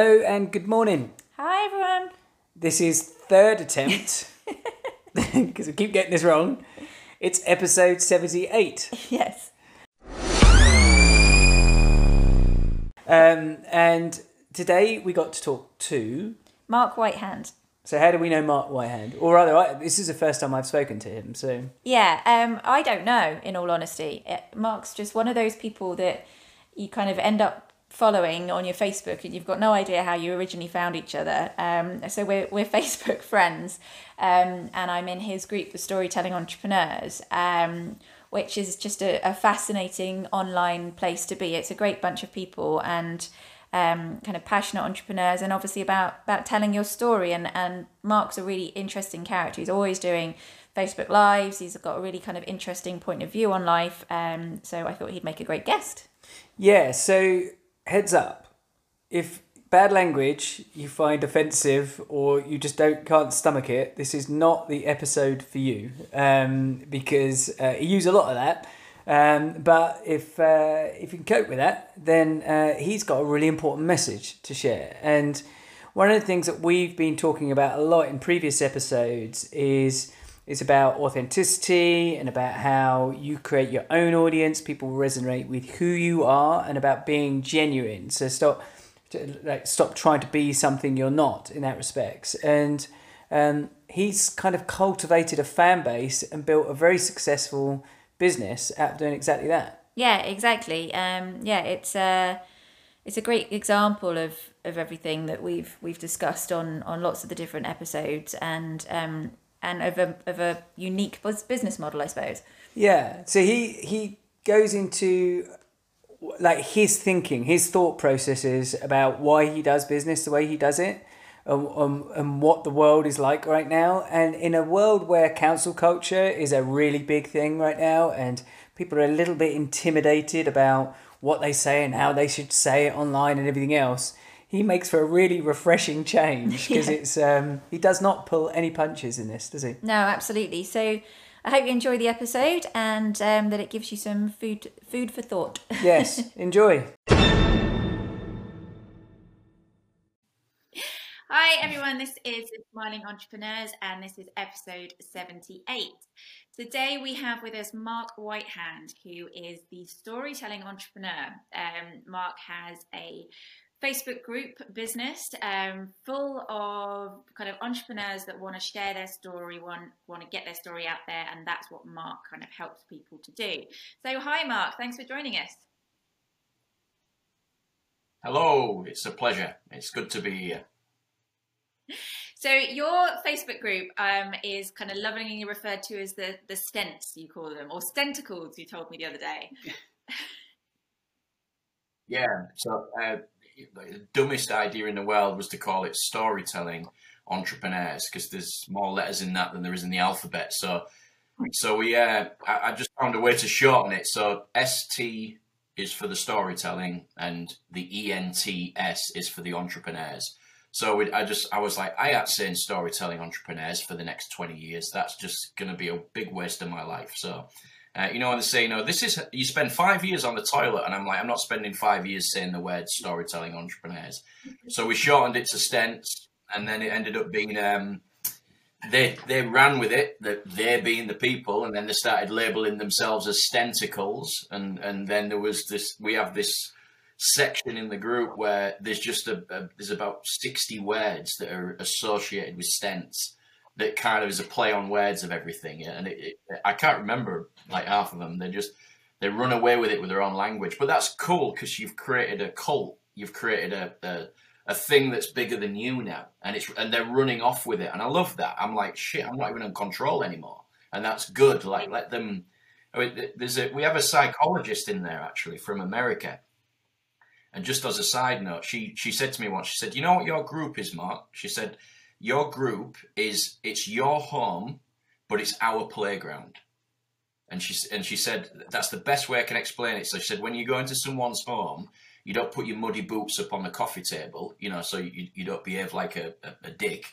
Hello and good morning. Hi everyone. This is third attempt because we keep getting this wrong. It's episode 78. Yes. Um, and today we got to talk to. Mark Whitehand. So, how do we know Mark Whitehand? Or rather, I, this is the first time I've spoken to him. So, Yeah, um, I don't know, in all honesty. It, Mark's just one of those people that you kind of end up following on your Facebook and you've got no idea how you originally found each other. Um, so we're, we're Facebook friends um, and I'm in his group, the Storytelling Entrepreneurs, um, which is just a, a fascinating online place to be. It's a great bunch of people and um, kind of passionate entrepreneurs and obviously about about telling your story. And and Mark's a really interesting character. He's always doing Facebook lives. He's got a really kind of interesting point of view on life. Um, so I thought he'd make a great guest. Yeah, so heads up. If bad language you find offensive or you just don't can't stomach it, this is not the episode for you um, because uh, you use a lot of that. Um, but if uh, if you can cope with that, then uh, he's got a really important message to share. And one of the things that we've been talking about a lot in previous episodes is is about authenticity and about how you create your own audience. People resonate with who you are and about being genuine. So stop like stop trying to be something you're not in that respect. And um, he's kind of cultivated a fan base and built a very successful business out of doing exactly that. yeah exactly um, yeah it's a it's a great example of of everything that we've we've discussed on on lots of the different episodes and um, and of a of a unique business model I suppose Yeah. So he he goes into like his thinking, his thought processes about why he does business the way he does it, um, um, and what the world is like right now. And in a world where cancel culture is a really big thing right now, and people are a little bit intimidated about what they say and how they should say it online and everything else. He makes for a really refreshing change because it's um, he does not pull any punches in this, does he? No, absolutely. So I hope you enjoy the episode and um, that it gives you some food food for thought. Yes, enjoy. Hi everyone, this is Smiling Entrepreneurs and this is episode 78. Today we have with us Mark Whitehand, who is the storytelling entrepreneur. Um, Mark has a Facebook group business um, full of kind of entrepreneurs that want to share their story, want want to get their story out there, and that's what Mark kind of helps people to do. So, hi Mark, thanks for joining us. Hello, it's a pleasure. It's good to be here. So, your Facebook group um, is kind of lovingly referred to as the the stents, you call them, or stenticles. You told me the other day. Yeah, so uh, the dumbest idea in the world was to call it storytelling entrepreneurs because there's more letters in that than there is in the alphabet. So, so we uh, I, I just found a way to shorten it. So ST is for the storytelling, and the ENTS is for the entrepreneurs. So we, I just I was like I ain't saying storytelling entrepreneurs for the next twenty years. That's just going to be a big waste of my life. So. Uh, you know, and they say, no, this is, you spend five years on the toilet. And I'm like, I'm not spending five years saying the word storytelling entrepreneurs. So we shortened it to stents. And then it ended up being, um, they they ran with it, that they being the people, and then they started labeling themselves as stenticles. And, and then there was this, we have this section in the group where there's just a, a there's about 60 words that are associated with stents that kind of is a play on words of everything. And it, it, I can't remember like half of them. They just they run away with it with their own language. But that's cool because you've created a cult. You've created a, a a thing that's bigger than you now, and it's and they're running off with it. And I love that. I'm like shit. I'm not even in control anymore, and that's good. Like let them. I mean, there's a we have a psychologist in there actually from America. And just as a side note, she she said to me once, she said, "You know what your group is, Mark?" She said, "Your group is it's your home, but it's our playground." And she and she said that's the best way I can explain it. So she said, when you go into someone's home, you don't put your muddy boots up on the coffee table, you know, so you, you don't behave like a, a, a dick.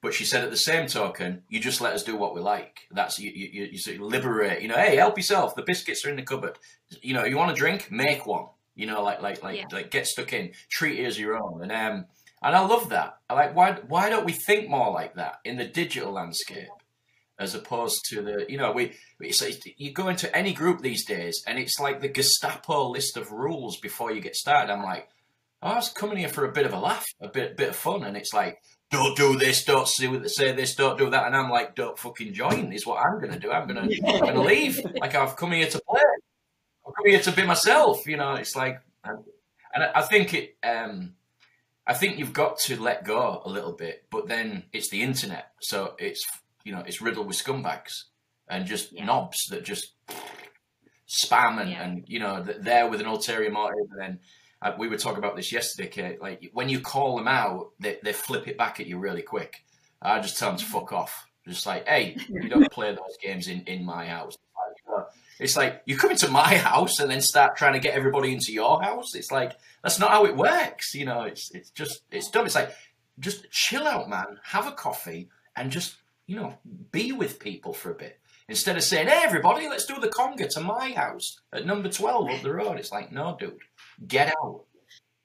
But she said, at the same token, you just let us do what we like. That's you, you, you, you liberate. You know, hey, help yourself. The biscuits are in the cupboard. You know, you want a drink? Make one. You know, like like like Yeah. like get stuck in. Treat it as your own. And um, And I love that. I like why why don't we think more like that in the digital landscape as opposed to the you know we it's you go into any group these days and it's like the Gestapo list of rules before you get started. I'm like, oh, I was coming here for a bit of a laugh, a bit bit of fun, and it's like don't do this, don't say this, don't do that, and I'm like, don't fucking join is what I'm gonna do. I'm gonna I'm gonna leave. Like I've come here to play. I've come here to be myself. You know, it's like, and I think it. um I think you've got to let go a little bit, but then it's the internet, so it's you know it's riddled with scumbags and just yeah. knobs that just spam and, yeah. and you know they're with an ulterior motive. And then uh, we were talking about this yesterday, Kate. Like when you call them out, they, they flip it back at you really quick. I just tell them to fuck off. Just like, hey, you don't play those games in in my house. It's like you come into my house and then start trying to get everybody into your house. It's like that's not how it works. You know, it's it's just it's dumb. It's like just chill out, man. Have a coffee and just you know be with people for a bit instead of saying, "Hey, everybody, let's do the conga to my house at number twelve up the road." It's like, no, dude, get out.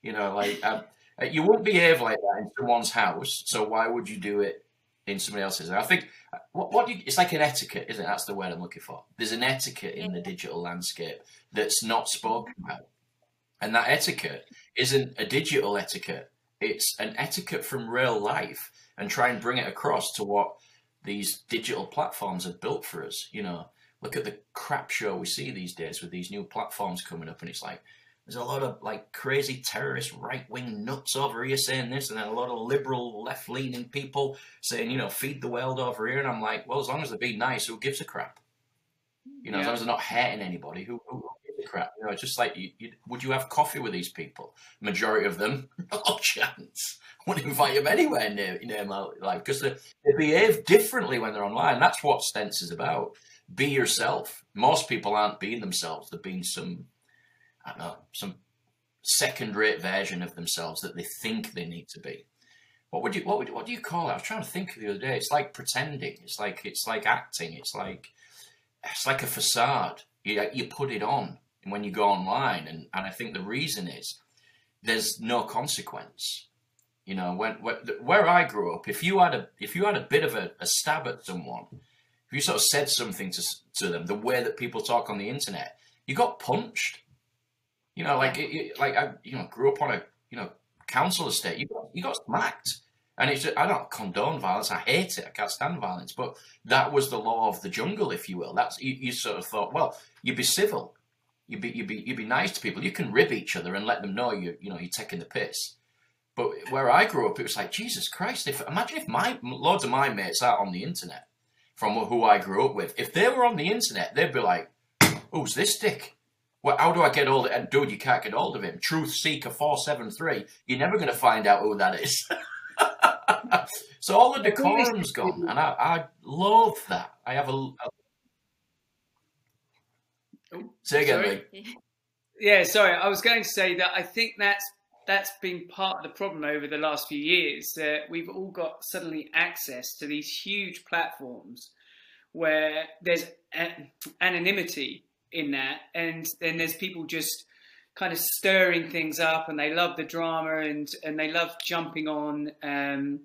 You know, like um, you won't behave like that in someone's house. So why would you do it in somebody else's. I think what, what you, it's like an etiquette, isn't it? That's the word I'm looking for. There's an etiquette in the digital landscape that's not spoken about, and that etiquette isn't a digital etiquette. It's an etiquette from real life, and try and bring it across to what these digital platforms have built for us. You know, look at the crap show we see these days with these new platforms coming up, and it's like there's a lot of like crazy terrorist right wing nuts over here saying this, and then a lot of liberal left leaning people saying, you know, feed the world over here. And I'm like, well, as long as they're being nice, who gives a crap? You know, yeah. as long as they're not hurting anybody, who, who gives a crap? You know, it's just like, you, you, would you have coffee with these people? Majority of them, no chance. Wouldn't invite them anywhere near, near my life because they, they behave differently when they're online. That's what Stents is about. Be yourself. Most people aren't being themselves; they're being some Don't know, some second-rate version of themselves that they think they need to be. What would you what would what do you call it? I was trying to think of the other day. It's like pretending. It's like it's like acting. It's like it's like a facade. You you put it on when you go online, and and I think the reason is there's no consequence. You know, when, when where I grew up, if you had a if you had a bit of a, a stab at someone, if you sort of said something to to them, the way that people talk on the internet, you got punched. You know, like it, it, like I, you know, grew up on a you know council estate. You got you got smacked, and it's I don't condone violence. I hate it. I can't stand violence. But that was the law of the jungle, if you will. That's you, you sort of thought, well, you'd be civil, you'd be you'd be you'd be nice to people. You can rib each other and let them know you you know you're taking the piss. But where I grew up, it was like Jesus Christ. If imagine if my loads of my mates out on the internet from who I grew up with, if they were on the internet, they'd be like, "Who's this dick?" Well, how do I get hold of it? Dude, you can't get hold of him. Truth Seeker 473. You're never going to find out who that is. so all the decorum's gone, and I, I love that. I have a. a... Oh, say again, Yeah, sorry. I was going to say that I think that's that's been part of the problem over the last few years. That we've all got suddenly access to these huge platforms where there's anonymity in that, and then there's people just kind of stirring things up, and they love the drama, and and they love jumping on. Um,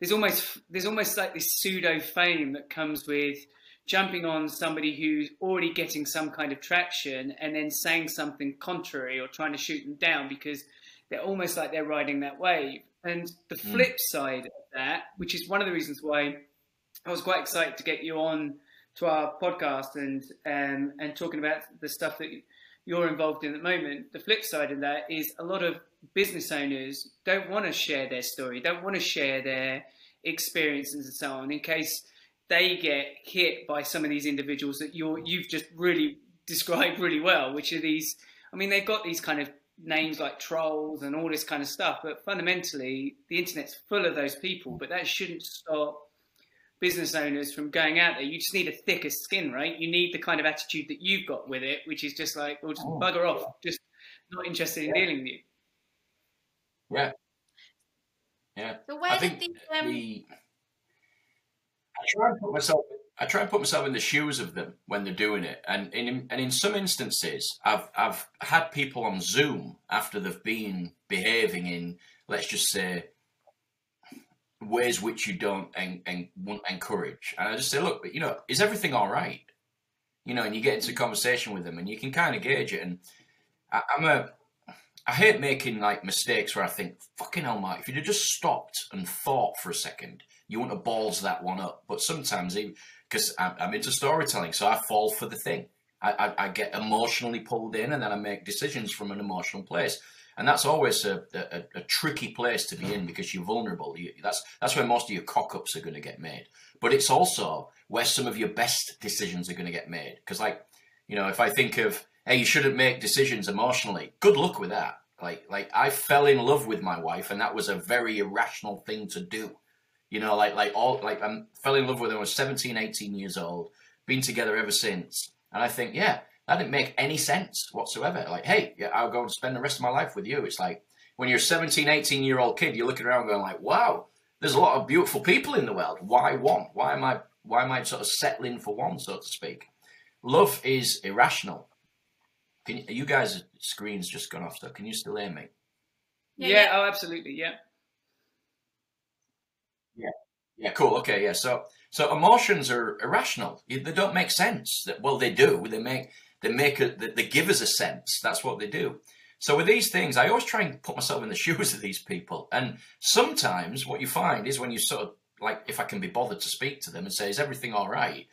there's almost there's almost like this pseudo fame that comes with jumping on somebody who's already getting some kind of traction and then saying something contrary or trying to shoot them down because they're almost like they're riding that wave. And the hmm. flip side of that, which is one of the reasons why I was quite excited to get you on to our podcast and um, and talking about the stuff that you're involved in at the moment. The flip side of that is a lot of business owners don't want to share their story, don't want to share their experiences and so on, in case they get hit by some of these individuals that you're you've just really described really well, which are these. I mean, they've got these kind of names like trolls and all this kind of stuff, but fundamentally, the internet's full of those people. But that shouldn't stop business owners from going out there. You just need a thicker skin, right? You need the kind of attitude that you've got with it, which is just like, well, just oh, bugger off, just not interested in yeah. dealing with you. Yeah. Yeah. So where I did the, um... the I try and put myself I try and put myself in the shoes of them when they're doing it, and in and in some instances, I've I've had people on Zoom after they've been behaving in, let's just say, ways which you don't and and won't encourage. And I just say, look, you know, is everything all right? You know, and you get into conversation with them, and you can kind of gauge it. And I, I'm a I hate making like mistakes where I think, fucking hell, Mark, if you'd have just stopped and thought for a second, you wouldn't have balls that one up. But sometimes, because I'm, I'm, into storytelling, so I fall for the thing. I, I, I, get emotionally pulled in and then I make decisions from an emotional place. And that's always a, a, a tricky place to be in because you're vulnerable. You, that's, that's where most of your cock ups are going to get made. But it's also where some of your best decisions are going to get made. Because, like, you know, if I think of hey, you shouldn't make decisions emotionally. Good luck with that. Like, like I fell in love with my wife, and that was a very irrational thing to do. You know, like, like all, like I fell in love with her. I was 17, 18 years old. Been together ever since, and I think, yeah, that didn't make any sense whatsoever. Like, hey, yeah, I'll go and spend the rest of my life with you. It's like when you're a 17, 18 year old kid, you're looking around going like, wow, there's a lot of beautiful people in the world. Why one? Why am I? Why am I sort of settling for one, so to speak? Love is irrational can you, you guys' screens just gone off? So can you still hear me? Yeah, yeah. Oh, absolutely. Yeah. Yeah. Yeah. Cool. Okay. Yeah. So so emotions are irrational. They don't make sense. Well, they do. They make they make a, they give us a sense. That's what they do. So with these things, I always try and put myself in the shoes of these people. And sometimes what you find is when you sort of like, if I can be bothered to speak to them and say, "Is everything all right?"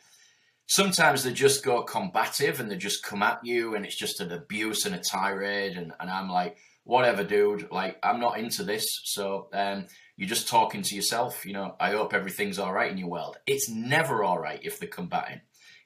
sometimes they just go combative and they just come at you and it's just an abuse and a tirade and, and i'm like whatever dude like i'm not into this so um, you're just talking to yourself you know i hope everything's all right in your world it's never all right if they're combating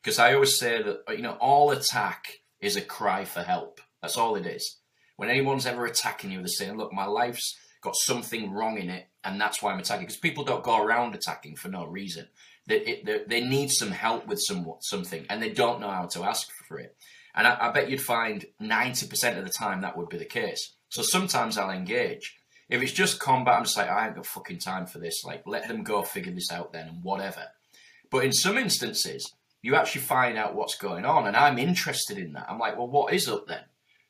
because i always say that you know all attack is a cry for help that's all it is when anyone's ever attacking you they're saying look my life's got something wrong in it and that's why i'm attacking because people don't go around attacking for no reason they, they, they need some help with some something and they don't know how to ask for it. And I, I bet you'd find 90% of the time that would be the case. So sometimes I'll engage. If it's just combat, I'm just like, I ain't got fucking time for this. Like, let them go figure this out then and whatever. But in some instances, you actually find out what's going on. And I'm interested in that. I'm like, well, what is up then?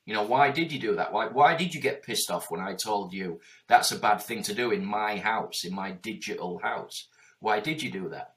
You know, why did you do that? Why, why did you get pissed off when I told you that's a bad thing to do in my house, in my digital house? Why did you do that?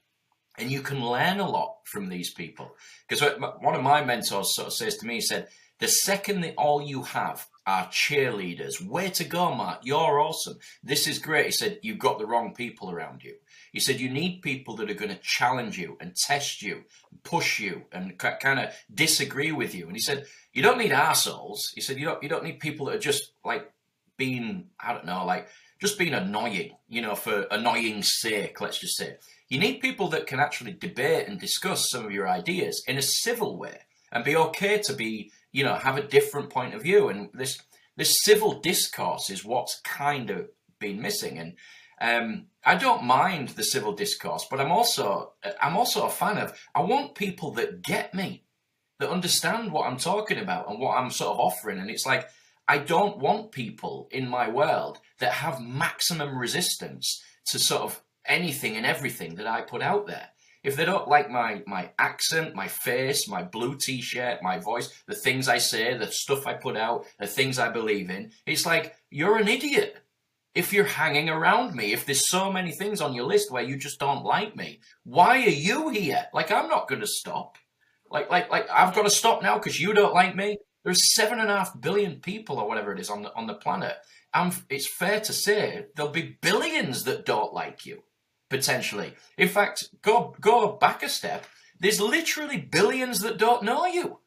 and you can learn a lot from these people. Because uh, one of my mentors sort of says to me, he said, the second that all you have are cheerleaders, way to go, Mark, you're awesome. This is great. He said, you've got the wrong people around you. He said, you need people that are going to challenge you and test you, push you, and kind of disagree with you. And he said, you don't need assholes. He said, you don't, you don't need people that are just like being, I don't know, like just being annoying, you know, for annoying sake, let's just say. You need people that can actually debate and discuss some of your ideas in a civil way and be okay to be, you know, have a different point of view. And this this civil discourse is what's kind of been missing. And um, I don't mind the civil discourse, but I'm also I'm also a fan of I want people that get me, that understand what I'm talking about and what I'm sort of offering. And it's like I don't want people in my world that have maximum resistance to sort of anything and everything that I put out there. If they don't like my, my accent, my face, my blue t shirt, my voice, the things I say, the stuff I put out, the things I believe in, it's like, you're an idiot. If you're hanging around me, if there's so many things on your list where you just don't like me, why are you here? Like, I'm not going to stop. Like, like, like, I've got to stop now because you don't like me. There's seven and a half billion people or whatever it is on the, on the planet. And it's fair to say there'll be billions that don't like you potentially. In fact, go go back a step. There's literally billions that don't know you.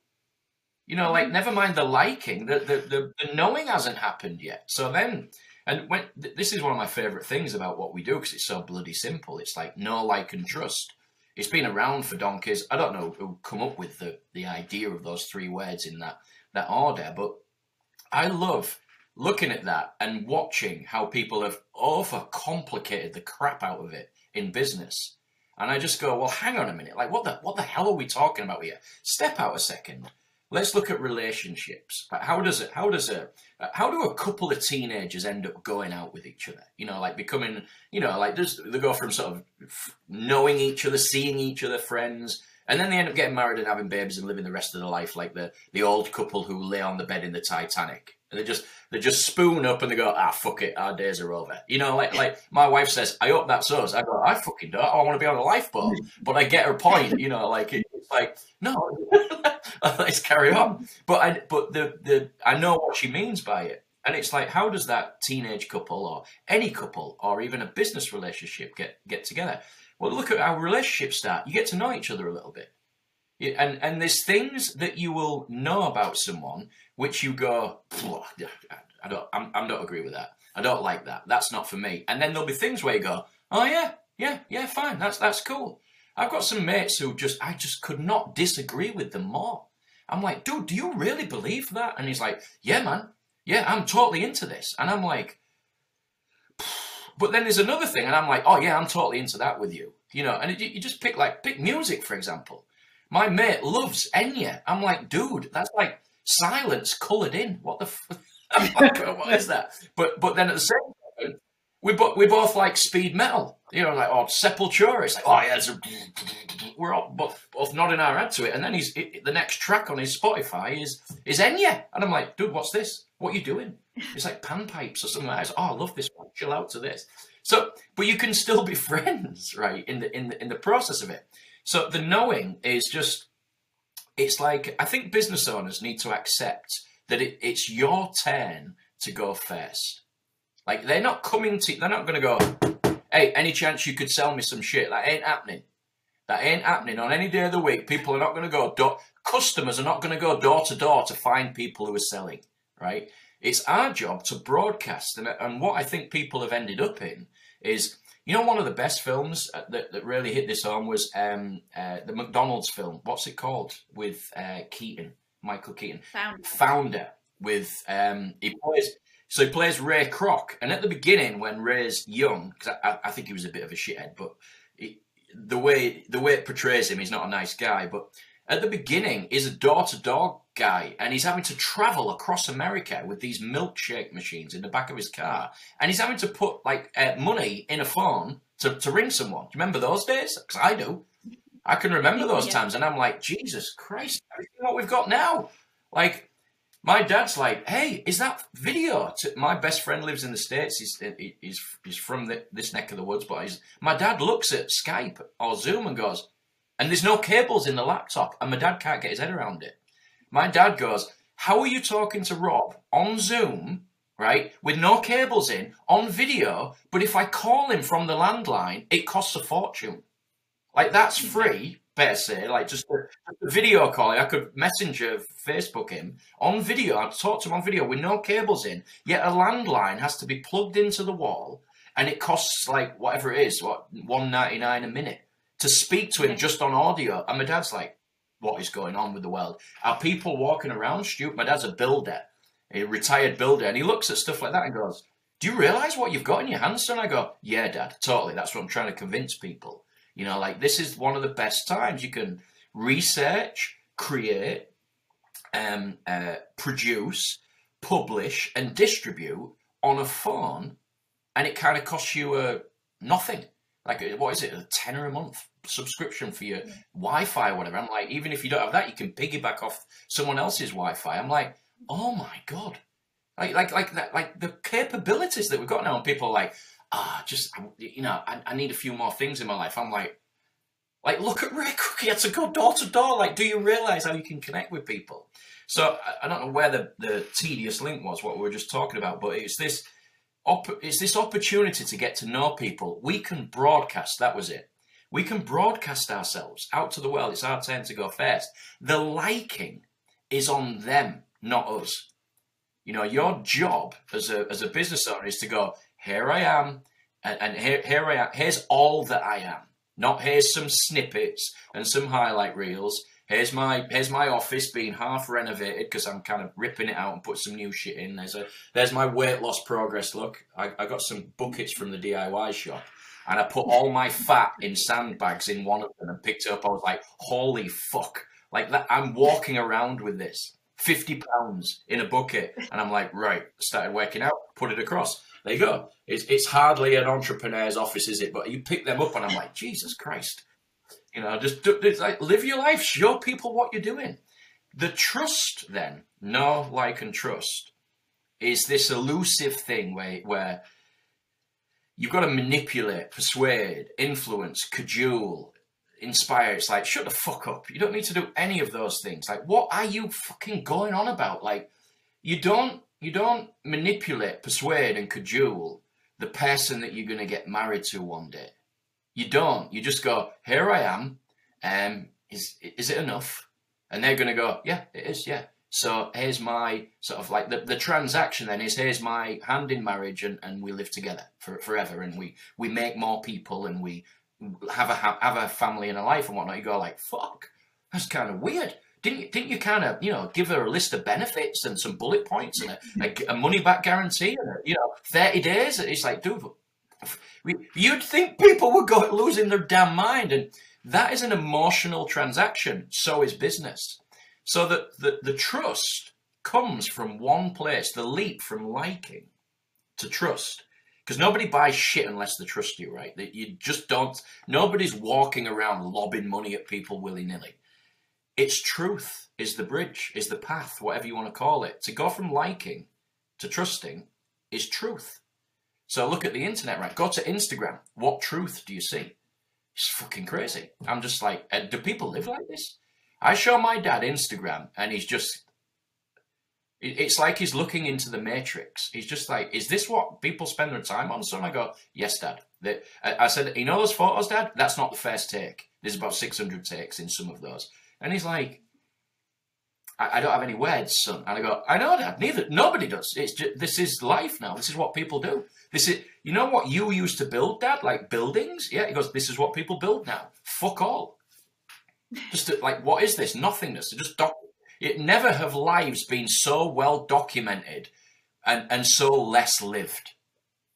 You know, like mm-hmm. never mind the liking, the the the, the knowing hasn't happened yet. So then, and when this is one of my favorite things about what we do because it's so bloody simple. It's like know, like, and trust. It's been around for donkeys. I don't know who come up with the the idea of those three words in that that order, but I love looking at that and watching how people have overcomplicated the crap out of it in business. And I just go, well, hang on a minute. Like, what the what the hell are we talking about here? Step out a second. Let's look at relationships. How does it? How does a how do a couple of teenagers end up going out with each other? You know, like becoming, you know, like does they go from sort of knowing each other, seeing each other, friends, And then they end up getting married and having babies and living the rest of their life like the, the old couple who lay on the bed in the Titanic. And they just they just spoon up and they go, ah, fuck it, our days are over. You know, like like my wife says, I hope that's us. I go, I fucking don't. I want to be on a lifeboat. But I get her point. You know, like it's like no, let's carry on. But I but the the I know what she means by it. And it's like, how does that teenage couple or any couple or even a business relationship get get together? Well, look at how relationships start. You get to know each other a little bit. And and there's things that you will know about someone which you go, I don't, I'm, I'm not agree with that. I don't like that. That's not for me. And then there'll be things where you go, oh yeah, yeah, yeah, fine. That's that's cool. I've got some mates who just I just could not disagree with them more. I'm like, dude, do you really believe that? And he's like, yeah, man, yeah, I'm totally into this. And I'm like, but then there's another thing, and I'm like, oh yeah, I'm totally into that with you, you know. And you just pick like pick music for example. My mate loves Enya. I'm like, dude, that's like silence coloured in. What the? F- what is that? But but then at the same time, we both we both like speed metal. You know, like oh Sepultura. It's like oh yeah, a, we're all both, both nodding our head to it. And then he's it, the next track on his Spotify is is Enya, and I'm like, dude, what's this? What are you doing? It's like panpipes or something like that. Oh, I love this one. Chill out to this. So, but you can still be friends, right? In the in the in the process of it. So the knowing is just it's like I think business owners need to accept that it, it's your turn to go first. Like they're not coming to they're not gonna go, hey, any chance you could sell me some shit? That ain't happening. That ain't happening on any day of the week. People are not gonna go door customers are not gonna go door to door to find people who are selling, right? It's our job to broadcast. And, and what I think people have ended up in is, you know, one of the best films uh, that, that really hit this home was um, uh, the McDonald's film. What's it called? With uh, Keaton, Michael Keaton. Founder. Founder. With, um, he plays, so he plays Ray Kroc. And at the beginning, when Ray's young, because I, I, think he was a bit of a shithead, but he, the way the way it portrays him, he's not a nice guy. But at the beginning, he's a door to door guy and he's having to travel across America with these milkshake machines in the back of his car. And he's having to put like uh, money in a phone to, to ring someone. Do you remember those days? Because I do. I can remember those yeah. times. And I'm like, Jesus Christ, what we've got now. Like, my dad's like, hey, is that video? To, my best friend lives in the States. He's, he's, he's from the, this neck of the woods, but he's, my dad looks at Skype or Zoom and goes, and there's no cables in the laptop, and my dad can't get his head around it. My dad goes, How are you talking to Rob on Zoom, right, with no cables in, on video, but if I call him from the landline, it costs a fortune? Like, that's hmm. free, better say, like just a, a video call. I could messenger Facebook him on video. I'd talk to him on video with no cables in, yet a landline has to be plugged into the wall and it costs like whatever it is, what, one ninety nine a minute to speak to him just on audio. And my dad's like, what is going on with the world? Are people walking around stupid? My dad's a builder, a retired builder, and he looks at stuff like that and goes, Do you realize what you've got in your hands, And I go, Yeah, dad, totally. That's what I'm trying to convince people. You know, like this is one of the best times you can research, create, um, uh, produce, publish, and distribute on a phone, and it kind of costs you uh, nothing. Like, what is it, a tenner a month? Subscription for your. Wi-Fi or whatever. I'm like, even if you don't have that, you can piggyback off someone else's Wi-Fi. I'm like, oh my god, like like like that, like the capabilities that we've got now. And people are like, ah, just you know, I, I need a few more things in my life. I'm like, like look at Ray Kroc. He had to go door to door. Like, do you realize how you can connect with people? So I, I don't know where the the tedious link was, what we were just talking about, but it's this. It's this opportunity to get to know people. We can broadcast. That was it we can broadcast ourselves out to the world. It's our turn to go first. The liking is on them, not us. You know, your job as a, as a business owner is to go, here I am, and, and here, here I am. Here's all that I am. Not here's some snippets and some highlight reels. Here's my here's my office being half renovated because I'm kind of ripping it out and put some new shit in. There's a there's my weight loss progress. Look, I, I got some buckets from the DIY shop and I put all my fat in sandbags in one of them and picked it up. I was like, holy fuck. Like that, I'm walking around with this 50 pounds in a bucket. And I'm like, right, started working out, put it across. There you go. It's, it's hardly an entrepreneur's office, is it? But you pick them up and I'm like, Jesus Christ. You know, just like live your life, show people what you're doing. The trust, then, know, like, and trust, is this elusive thing where where you've got to manipulate, persuade, influence, cajole, inspire. It's like shut the fuck up. You don't need to do any of those things. Like, what are you fucking going on about? Like, you don't you don't manipulate, persuade, and cajole the person that you're going to get married to one day. You don't. You just go, here I am. Um, is is it enough? And they're going to go, yeah, it is, yeah. So here's my sort of like the, the transaction then is here's my hand in marriage and, and we live together for forever and we we make more people and we have a have a family and a life and whatnot. You go like fuck, that's kind of weird. Didn't you, didn't you kind of you know give her a list of benefits and some bullet points and a, a, a money back guarantee and a, you know thirty days? It's like dude, you'd think people would go losing their damn mind and that is an emotional transaction. So is business. So that the, the trust comes from one place, the leap from liking to trust. Because nobody buys shit unless they trust you, right? That you just don't. Nobody's walking around lobbing money at people willy nilly. It's truth is the bridge, is the path, whatever you want to call it. To go from liking to trusting is truth. So look at the internet, right? Go to Instagram. What truth do you see? It's fucking crazy. I'm just like, uh, do people live like this? I show my dad Instagram and he's just, it's like he's looking into the matrix. He's just like, is this what people spend their time on? So I go, yes, dad. I said, you know those photos, dad? That's not the first take. There's about 600 takes in some of those. And he's like, I, I don't have any words, son. And I go, I know, dad. Neither, nobody does. It's just, this is life now. This is what people do. This is, you know what you used to build, dad? Like buildings? Yeah. He goes, this is what people build now. Fuck all. Just like, what is this? Nothingness. Just doc- it never have lives been so well documented and, and so less lived.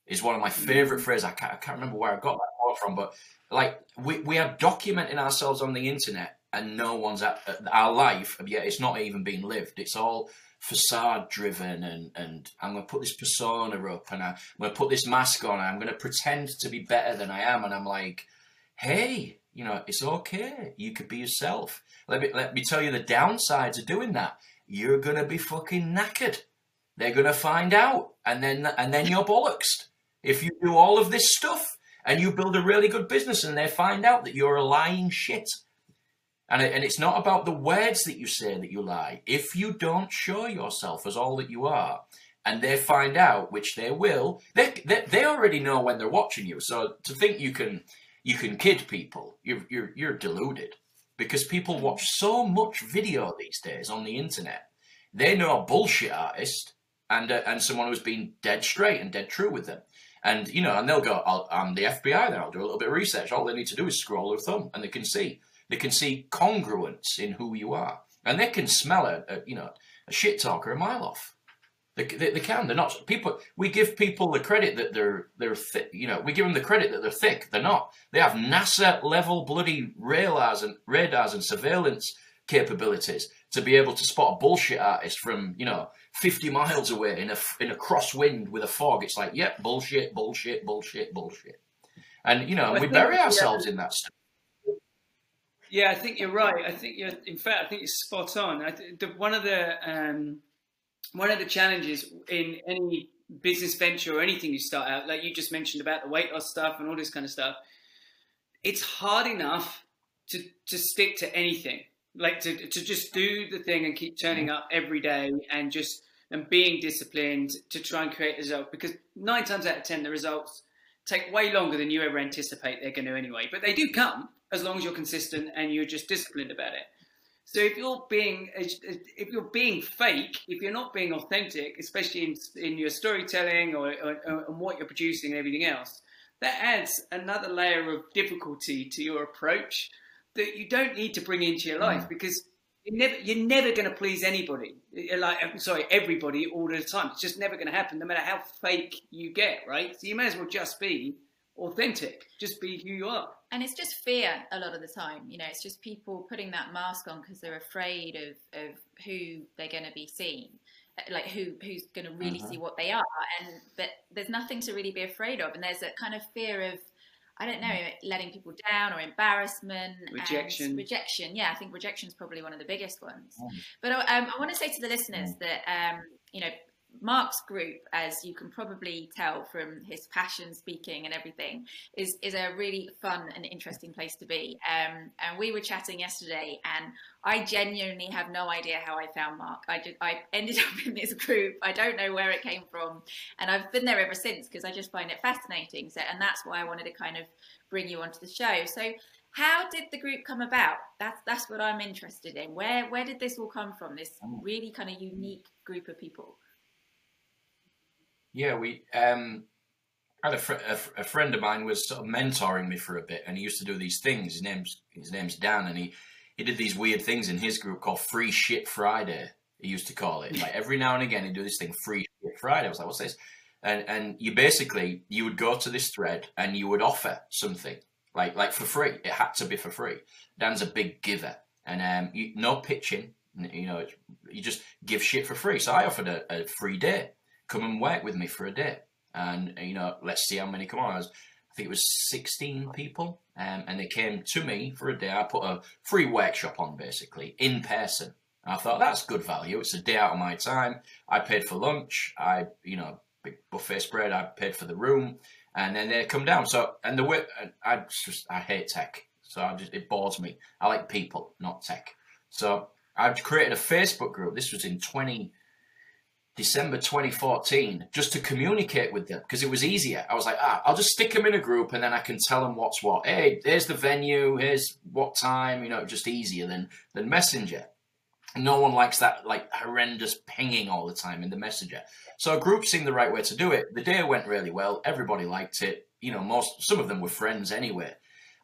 Is one of my favorite mm. phrases. I can't, I can't remember where I got that quote from, but like we, we are documenting ourselves on the internet and no one's at, at our life, yet it's not even being lived. It's all facade driven and and I'm going to put this persona up and I, am going to put this mask on and I'm going to pretend to be better than I am and I'm like hey you know, it's okay. You could be yourself. Let me let me tell you the downsides of doing that. You're gonna be fucking knackered. They're gonna find out, and then and then you're bollocks. If you do all of this stuff and you build a really good business, and they find out that you're a lying shit, and it, and it's not about the words that you say that you lie. If you don't show yourself as all that you are, and they find out, which they will, they, they, they already know when they're watching you. So to think you can you can kid people. You're, you're, you're deluded because people watch so much video these days on the internet. They know a bullshit artist and uh, and someone who's been dead straight and dead true with them. And you know, and they'll go, i am the FBI. Then I'll do a little bit of research. All they need to do is scroll their thumb, and they can see they can see congruence in who you are, and they can smell a, a you know a shit talker a mile off. They, they, they, can. They're not people. We give people the credit that they're they're thick. You know, we give them the credit that they're thick. They're not. They have NASA level bloody radars and radars and surveillance capabilities to be able to spot a bullshit artist from you know 50 miles away in a in a crosswind with a fog. It's like, yep, yeah, bullshit, bullshit, bullshit, bullshit. And you know, we bury ourselves yeah. in that stuff. Yeah, I think you're right. I think you're. In fact, I think you're spot on. I th- the, one of the um, one of the challenges in any business venture or anything you start out, like you just mentioned about the weight loss stuff and all this kind of stuff, it's hard enough to to stick to anything. Like to to just do the thing and keep turning up every day and just and being disciplined to try and create results because nine times out of ten the results take way longer than you ever anticipate they're going to anyway. But they do come as long as you're consistent and you're just disciplined about it. So if you're being if you're being fake, if you're not being authentic, especially in, in your storytelling or, or, or what you're producing and everything else, that adds another layer of difficulty to your approach that you don't need to bring into your life mm. because you're never you're never going to please anybody. Like I'm sorry, everybody all the time. It's just never going to happen, no matter how fake you get. Right? So you may as well just be authentic. Just be who you are and it's just fear a lot of the time you know it's just people putting that mask on because they're afraid of of who they're going to be seen like who who's going to really uh-huh. see what they are and but there's nothing to really be afraid of and there's a kind of fear of I don't know, letting people down or embarrassment, rejection. rejection. Yeah, I think rejection is probably one of the biggest ones. Mm. But um, I want to say to the listeners mm. that um, you know Mark's group, as you can probably tell from his passion speaking and everything, is is a really fun and interesting place to be. Um, and we were chatting yesterday, and I genuinely have no idea how I found Mark. I just, I ended up in this group. I don't know where it came from, and I've been there ever since because I just find it fascinating. So, and that's why I wanted to kind of bring you onto the show. So, how did the group come about? That's that's what I'm interested in. Where where did this all come from? This mm. really kind of unique group of people. Yeah, we um, had a, fr- a, fr- a, friend of mine was sort of mentoring me for a bit, and he used to do these things. His name's his name's Dan, and he he did these weird things in his group called Free Shit Friday. He used to call it like every now and again he'd do this thing Free Shit Friday. I was like, what's this? And and you basically you would go to this thread and you would offer something like like for free. It had to be for free. Dan's a big giver, and um, you, no pitching. You know, you just give shit for free. So I offered a, a free day come and work with me for a day. And, you know, let's see how many come on. I, was, I think it was 16 people. Um, and they came to me for a day. I put a free workshop on, basically, in person. I thought, that's good value. It's a day out of my time. I paid for lunch. I, you know, big buffet spread. I paid for the room. And then they come down. So, and the way, I just, I hate tech. So I just, it bores me. I like people, not tech. So I've created a Facebook group. This was in 20, December 2014 just to communicate with them because it was easier. I was like, ah, I'll just stick them in a group and then I can tell them what's what. Hey, here's the venue, here's what time, you know, just easier than, than Messenger. No one likes that like horrendous pinging all the time in the Messenger. So a group seemed the right way to do it. The day went really well. Everybody liked it. You know, most some of them were friends anyway.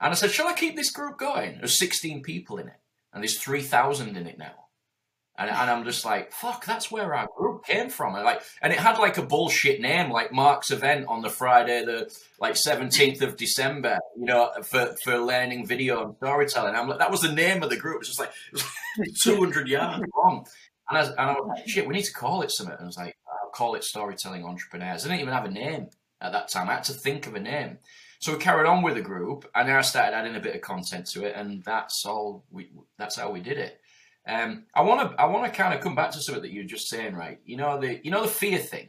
And I said, shall I keep this group going? There's 16 people in it, and there's 3,000 in it now. And, and I'm just like, fuck, that's where our group came from. And like, and it had like a bullshit name, like Mark's event on the Friday, the like 17th of December, you know, for, for learning video and storytelling. I'm like, that was the name of the group. It's just like, it 200 yards long. And I, was, and I was like, shit, we need to call it something. And I was like, I'll call it Storytelling Entrepreneurs. I didn't even have a name at that time. I had to think of a name. So we carried on with the group, and then I started adding a bit of content to it, and that's all. We that's how we did it. Um, I want to I want to kind of come back to something that you're just saying, right? You know the you know the fear thing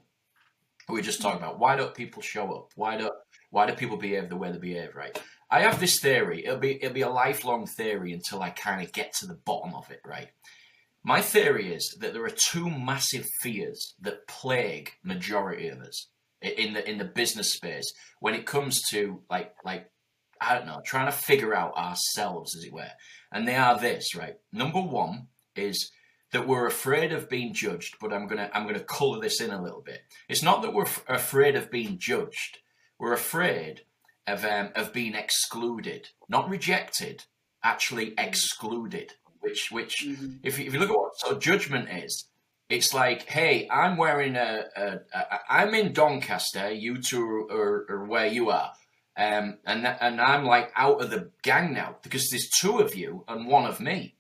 we are just talking about. Why don't people show up? Why don't why do people behave the way they behave? Right? I have this theory. It'll be it'll be a lifelong theory until I kind of get to the bottom of it. Right? My theory is that there are two massive fears that plague majority of us in the in the business space when it comes to like like I don't know, trying to figure out ourselves, as it were. And they are this, right? Number one is that we're afraid of being judged, but I'm gonna I'm gonna colour this in a little bit. It's not that we're f- afraid of being judged. We're afraid of um, of being excluded, not rejected, actually excluded. Which which mm-hmm. if you, if you look at what sort of judgment is, it's like, hey, I'm wearing a, a, a I'm in Doncaster, you two are, are where you are. Um, and and I'm like out of the gang now because there's two of you and one of me.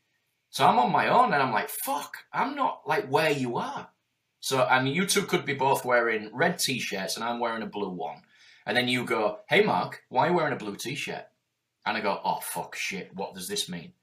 So I'm on my own and I'm like, fuck, I'm not like where you are. So and you two could be both wearing red t-shirts and I'm wearing a blue one. And then you go, hey Mark, why are you wearing a blue t-shirt? And I go, oh fuck shit, what does this mean?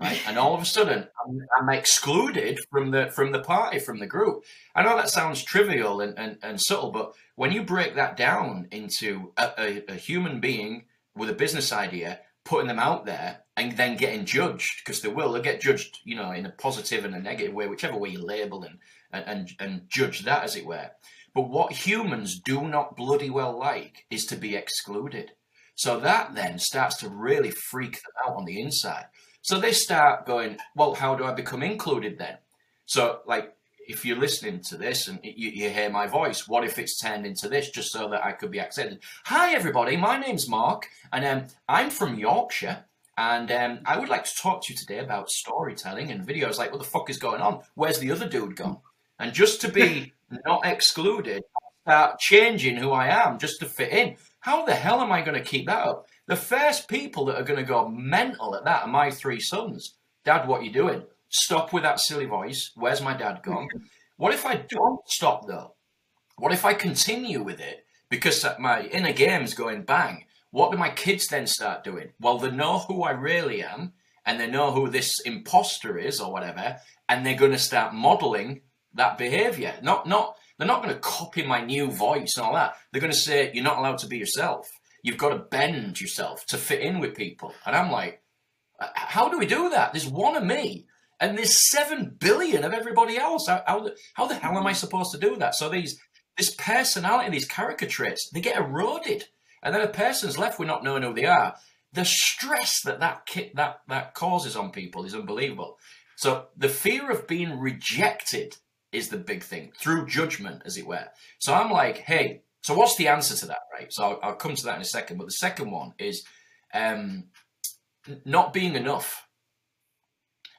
Right? And all of a sudden, I'm, I'm, excluded from the from the party, from the group. I know that sounds trivial and, and, and subtle, but when you break that down into a, a, a human being with a business idea, putting them out there, and then getting judged, because they will, they'll get judged, you know, in a positive and a negative way, whichever way you label and and and judge that, as it were. But what humans do not bloody well like is to be excluded. So that then starts to really freak them out on the inside. So they start going, well, how do I become included then? So, like, if you're listening to this and you, you, hear my voice, what if it's turned into this just so that I could be accepted? Hi, everybody. My name's Mark, and um, I'm from Yorkshire. And um, I would like to talk to you today about storytelling and videos. Like, what the fuck is going on? Where's the other dude gone? And just to be not excluded, start changing who I am just to fit in. How the hell am I going to keep that up? The first people that are going to go mental at that are my three sons. Dad, what are you doing? Stop with that silly voice. Where's my dad gone? what if I don't stop though? What if I continue with it because my inner game's going bang? what do my kids then start doing? Well, they know who I really am and they know who this imposter is or whatever, and they're going to start modeling that behavior. Not, not, they're not going to copy my new voice and all that. They're going to say, you're not allowed to be yourself. You've got to bend yourself to fit in with people. And I'm like, how do we do that? There's one of me and there's seven billion of everybody else. How, how, the, how the hell am I supposed to do that? So these, this personality, these character traits, they get eroded and then a person's left with not knowing who they are. The stress that that that that causes on people is unbelievable. So the fear of being rejected is the big thing through judgment, as it were. So I'm like, hey, so what's the answer to that, right? So I'll, I'll come to that in a second. But the second one is um, not being enough,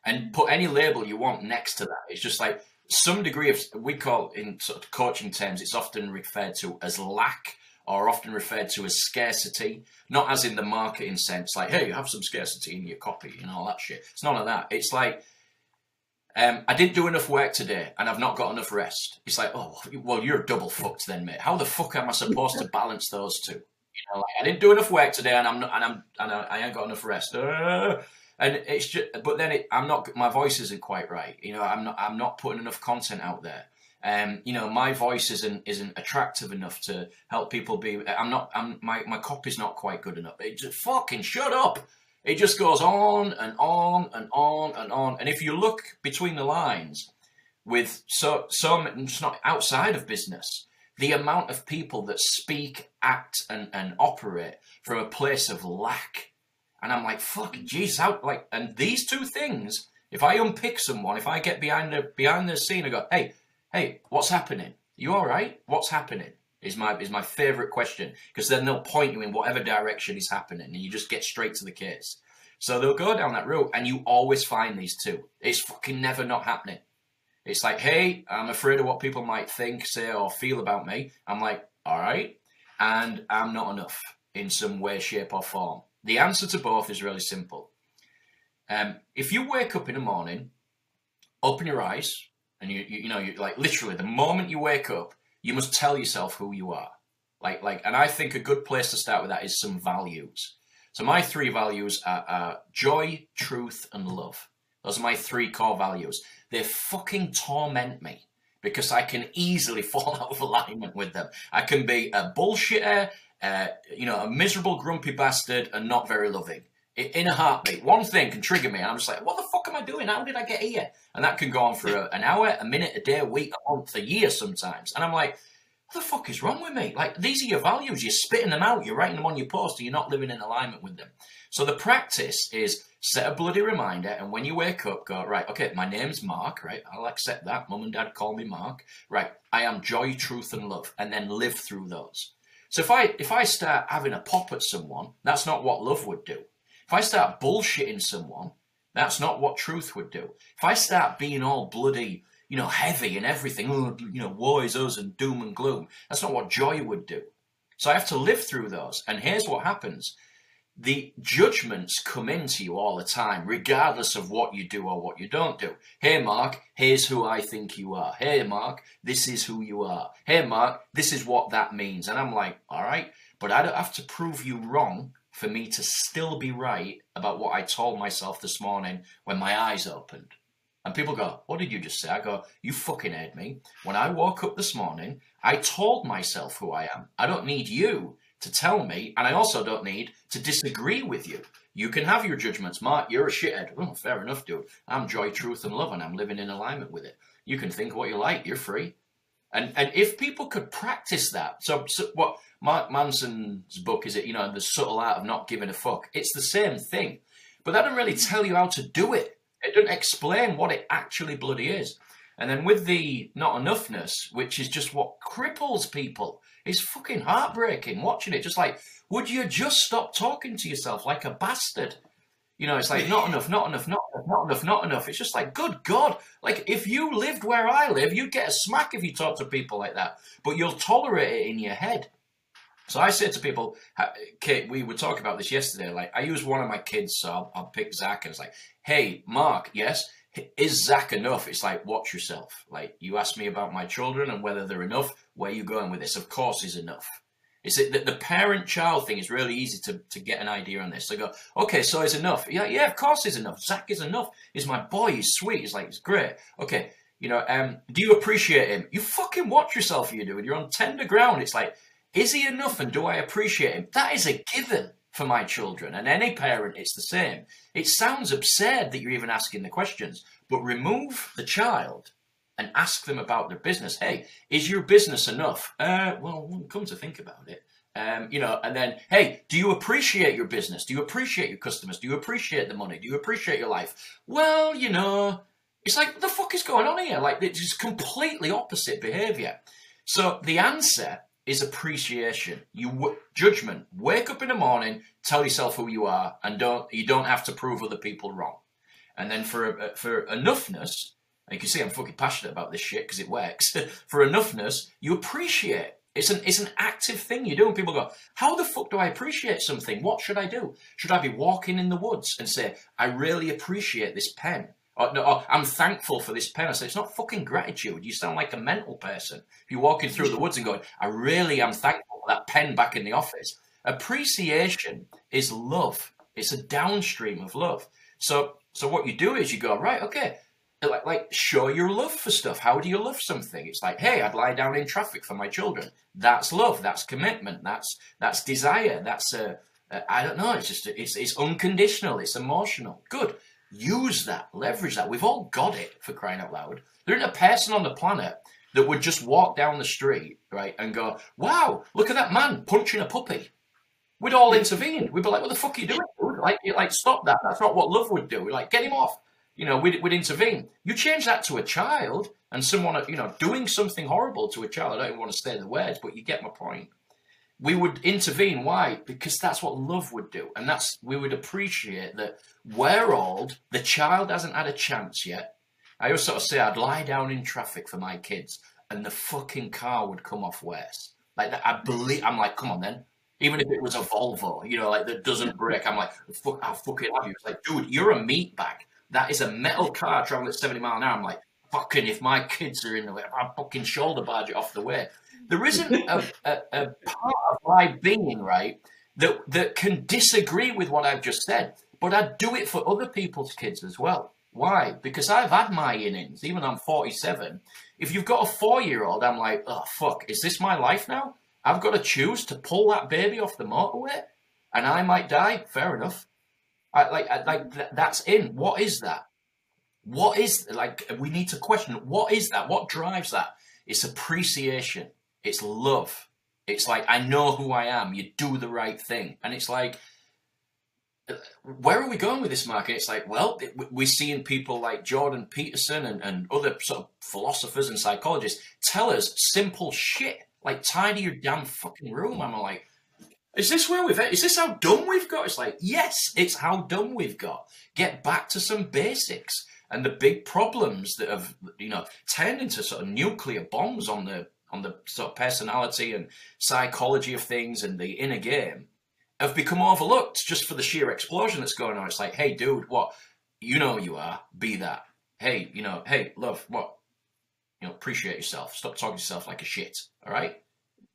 and put any label you want next to that. It's just like some degree of we call in sort of coaching terms. It's often referred to as lack or often referred to as scarcity, not as in the marketing sense, like, hey, you have some scarcity in your copy and all that shit. It's none of that. It's like, um, I didn't do enough work today and I've not got enough rest. It's like, oh, well, you're double fucked then, mate. How the fuck am I supposed to balance those two? You know, like, I didn't do enough work today and I'm not, and I'm, and I ain't got enough rest. Uh, and it's just, but then it, I'm not, my voice isn't quite right. You know, I'm not, I'm not putting enough content out there um, you know, my voice isn't isn't attractive enough to help people be. I'm not. I'm my my copy's not quite good enough. It just fucking shut up. It just goes on and on and on and on. And if you look between the lines, with so so not outside of business, the amount of people that speak, act, and and operate from a place of lack, and I'm like, fuck, geez, how like, and these two things. If I unpick someone, if I get behind the behind the scene, I go, hey hey, what's happening? You all right? What's happening? Is my is my favorite question because then they'll point you in whatever direction is happening, and you just get straight to the case. So they'll go down that route, and you always find these two. It's fucking never not happening. It's like, hey, I'm afraid of what people might think, say, or feel about me. I'm like, all right, and I'm not enough in some way, shape, or form. The answer to both is really simple. Um, if you wake up in the morning, open your eyes, and you, you, you know, you like literally the moment you wake up, you must tell yourself who you are. Like, like, and I think a good place to start with that is some values. So my three values are, joy, truth, and love. Those are my three core values. They fucking torment me because I can easily fall out of alignment with them. I can be a bullshitter, uh, you know, a miserable, grumpy bastard, and not very loving in a heartbeat. One thing can trigger me, and I'm just like, what the fuck am I doing? How did I get here? And that can go on for a, an hour, a minute, a day, a week, a month, a year sometimes. And I'm like, what the fuck is wrong with me? Like, these are your values. You're spitting them out. You're writing them on your post, and you're not living in alignment with them. So the practice is set a bloody reminder, and when you wake up, go, right, okay, my name's Mark, right? I'll accept that. Mum and dad call me Mark. Right, I am joy, truth, and love, and then live through those. So if I if I start having a pop at someone, that's not what love would do. If I start bullshitting someone, that's not what truth would do. If I start being all bloody, you know, heavy and everything, oh, you know, woe is us and doom and gloom, that's not what joy would do. So I have to live through those. And here's what happens the judgments come into you all the time, regardless of what you do or what you don't do. Hey, Mark, here's who I think you are. Hey, Mark, this is who you are. Hey, Mark, this is what that means. And I'm like, all right, but I don't have to prove you wrong for me to still be right about what I told myself this morning when my eyes opened. And people go, What did you just say? I go, You fucking heard me. When I woke up this morning, I told myself who I am. I don't need you to tell me, and I also don't need to disagree with you. You can have your judgments. Mark, you're a shithead. Oh, fair enough, dude. I'm joy, truth, and love, and I'm living in alignment with it. You can think what you like. You're free. And and if people could practice that, so, so what Mark Manson's book is it, you know, the subtle art of not giving a fuck. It's the same thing, but that doesn't really hmm. tell you how to do it. It doesn't explain what it actually bloody is. And then with the not enoughness, which is just what cripples people, is fucking heartbreaking watching it. Just like, would you just stop talking to yourself like a bastard? You know, it's like not enough, not enough, not enough, not enough, not enough. It's just like, good God. Like, if you lived where I live, you'd get a smack if you talk to people like that. But you'll tolerate it in your head. So I say to people, Kate, we were talking about this yesterday. Like, I use one of my kids, so I'll, I'll pick Zach, and it's like, hey, Mark, yes, is Zach enough? It's like, watch yourself. Like, you asked me about my children and whether they're enough. Where are you going with this? Of course, he's enough. Is it that the parent-child thing is really easy to, to get an idea on this? So go, okay, so is enough. Yeah, yeah, of course is enough. Zach is enough. He's my boy. He's sweet. He's like, he's great. Okay, you know, um, do you appreciate him? You fucking watch yourself. You do, you're on tender ground. It's like, is he enough, and do I appreciate him? That is a given for my children, and any parent, it's the same. It sounds absurd that you're even asking the questions, but remove the child and ask them about their business. Hey, is your business enough? Uh, well, come to think about it. Um, you know, and then, hey, do you appreciate your business? Do you appreciate your customers? Do you appreciate the money? Do you appreciate your life? Well, you know, it's like, the fuck is going on here? Like, it's just completely opposite behavior. So the answer is appreciation. You w- judgment. Wake up in the morning, tell yourself who you are, and don't you don't have to prove other people wrong. And then for uh, for enoughness, you can see I'm fucking passionate about this shit because it works. for enoughness, you appreciate. It's an it's an active thing you do, and people go, "How the fuck do I appreciate something? What should I do? Should I be walking in the woods and say, I really appreciate this pen?" Or, no, or, I'm thankful for this pen. I say, it's not fucking gratitude. You sound like a mental person. If you're walking through the woods and going, I really am thankful for that pen back in the office. Appreciation is love. It's a downstream of love. So, so what you do is you go, right, okay, like, like show your love for stuff. How do you love something? It's like, hey, I'd lie down in traffic for my children. That's love. That's commitment. That's that's desire. That's a, a I don't know. It's just it's it's unconditional. It's emotional. Good. Use that. Leverage that. We've all got it for crying out loud. There isn't a person on the planet that would just walk down the street, right, and go, "Wow, look at that man punching a puppy." We'd all intervene. We'd be like, "What the fuck are you doing? Like, like, stop that. That's not what love would do. We're like, get him off." You know, we'd, we'd intervene. You change that to a child and someone, you know, doing something horrible to a child. I don't want to say the words, but you get my point. We would intervene. Why? Because that's what love would do. And that's, we would appreciate that we're old, the child hasn't had a chance yet. I always sort of say I'd lie down in traffic for my kids and the fucking car would come off worse. Like I believe, I'm like, come on then. Even if it was a Volvo, you know, like that doesn't break, I'm like, fuck, I'll fucking have you. It's like, dude, you're a meat bag. That is a metal car traveling at 70 mile an hour. I'm like, fucking, if my kids are in the way, i fucking shoulder barge it off the way. There isn't a, a, a part of my being, right, that, that can disagree with what I've just said, but I do it for other people's kids as well. Why? Because I've had my innings, even I'm 47. If you've got a four year old, I'm like, oh, fuck, is this my life now? I've got to choose to pull that baby off the motorway and I might die. Fair enough. I, like, I, like that's in. What is that? What is like? We need to question. What is that? What drives that? It's appreciation. It's love. It's like I know who I am. You do the right thing, and it's like, uh, where are we going with this market? It's like, well, we're seeing people like Jordan Peterson and, and other sort of philosophers and psychologists tell us simple shit like tidy your damn fucking room. I'm like, is this where we've? Is this how dumb we've got? It's like, yes, it's how dumb we've got. Get back to some basics. And the big problems that have, you know, turned into sort of nuclear bombs on the on the sort of personality and psychology of things and the inner game have become overlooked just for the sheer explosion that's going on. It's like, hey, dude, what? You know you are. Be that. Hey, you know, hey, love, what? You know, appreciate yourself. Stop talking to yourself like a shit. All right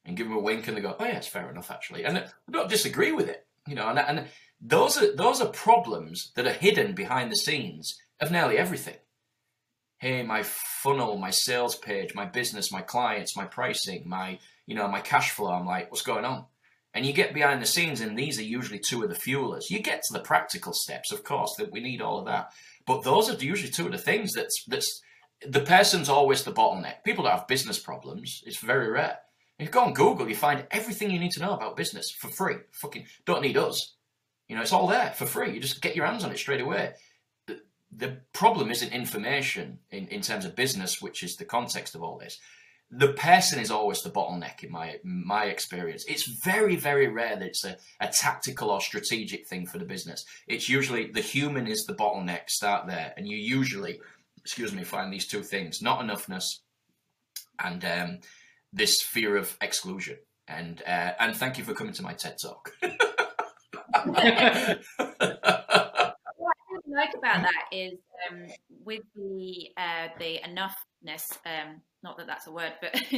and give them a wink, and they go, "Oh yeah, it's fair enough, actually," and we don't disagree with it, you know. And, and those are those are problems that are hidden behind the scenes of nearly everything. Hey, my funnel, my sales page, my business, my clients, my pricing, my you know my cash flow. I'm like, what's going on? And you get behind the scenes, and these are usually two of the fuelers. You get to the practical steps, of course, that we need all of that. But those are usually two of the things that's that's the person's always the bottleneck. People don't have business problems. It's very rare. If you go on Google, you find everything you need to know about business for free. Fucking don't need us. You know, it's all there for free. You just get your hands on it straight away. The, problem isn't information in, in terms of business, which is the context of all this. The person is always the bottleneck in my my experience. It's very, very rare that it's a, a tactical or strategic thing for the business. It's usually the human is the bottleneck, start there. And you usually, excuse me, find these two things, not enoughness and um, this fear of exclusion. And uh, and thank you for coming to my TED talk. what I like about that is um, with the uh, the enoughness um, not that that's a word, but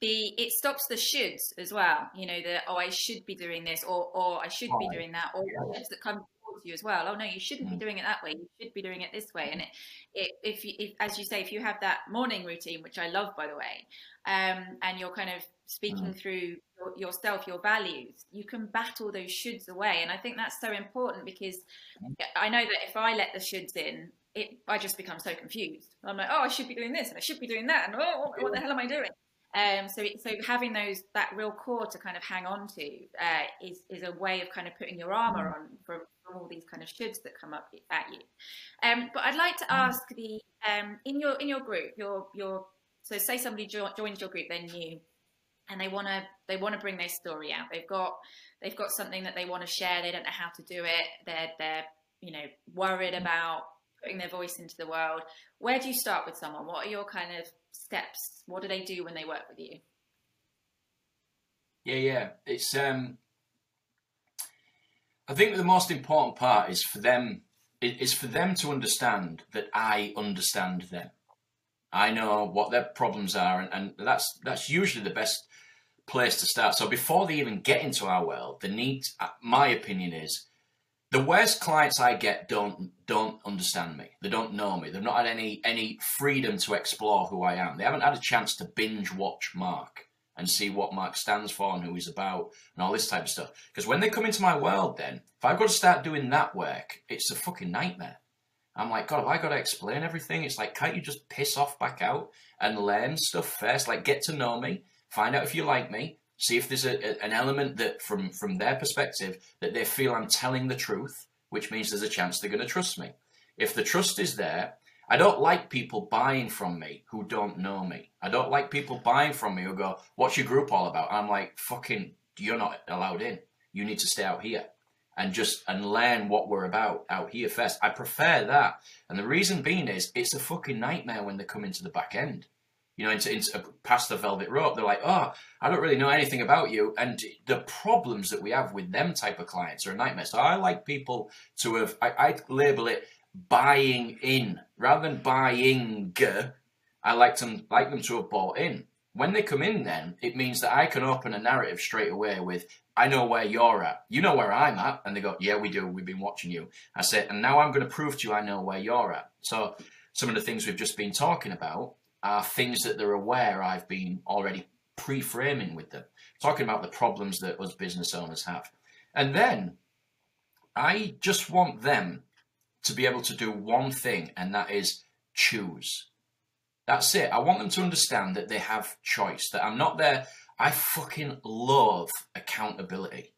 the it stops the shoulds as well. You know, the oh, I should be doing this, or or I should be doing that, or yeah. that come towards you as well. Oh no, you shouldn't mm. be doing it that way. You should be doing it this way. And it, it if, you, if as you say, if you have that morning routine, which I love by the way, um, and you're kind of speaking mm. through your, yourself, your values, you can battle those shoulds away. And I think that's so important because mm. I know that if I let the shoulds in, it I just become so confused. I'm like, oh, I should be doing this and I should be doing that, and oh, what the hell am I doing? Um, so so having those that real core to kind of hang on to uh, is is a way of kind of putting your armor on from, from all these kind of shoulds that come up at you. Um, but I'd like to ask the um, in your in your group, your your so say somebody jo- joins your group, they're new, and they want to they want to bring their story out. They've got they've got something that they want to share. They don't know how to do it. They're they're you know worried about putting their voice into the world. Where do you start with someone? What are your kind of steps? What do they do when they work with you? Yeah, yeah. It's um I think the most important part is for them is for them to understand that I understand them. I know what their problems are and, and that's that's usually the best place to start. So before they even get into our world, the need my opinion is the worst clients I get don't don't understand me. They don't know me. They've not had any any freedom to explore who I am. They haven't had a chance to binge watch Mark and see what Mark stands for and who he's about and all this type of stuff. Because when they come into my world, then if I've got to start doing that work, it's a fucking nightmare. I'm like, God, have I got to explain everything? It's like, can't you just piss off back out and learn stuff first? Like, get to know me, find out if you like me, see if there's a, a, an element that from from their perspective that they feel I'm telling the truth, which means there's a chance they're going to trust me. If the trust is there, I don't like people buying from me who don't know me. I don't like people buying from me who go, "What's your group all about?" I'm like, "Fucking, you're not allowed in. You need to stay out here." and just and learn what we're about out here first. I prefer that, and the reason being is it's a fucking nightmare when they come into the back end you know, into, into uh, past the velvet rope. They're like, oh, I don't really know anything about you, and the problems that we have with them type of clients are a nightmare. So I like people to have, I, I label it buying in rather than buying. I like them like them to have bought in. When they come in, then it means that I can open a narrative straight away with, I know where you're at. You know where I'm at. And they go, Yeah, we do. We've been watching you. I say, And now I'm going to prove to you I know where you're at. So, some of the things we've just been talking about are things that they're aware I've been already pre-framing with them, talking about the problems that us business owners have. And then I just want them to be able to do one thing, and that is choose. That's it. I want them to understand that they have choice, that I'm not there. I fucking love accountability.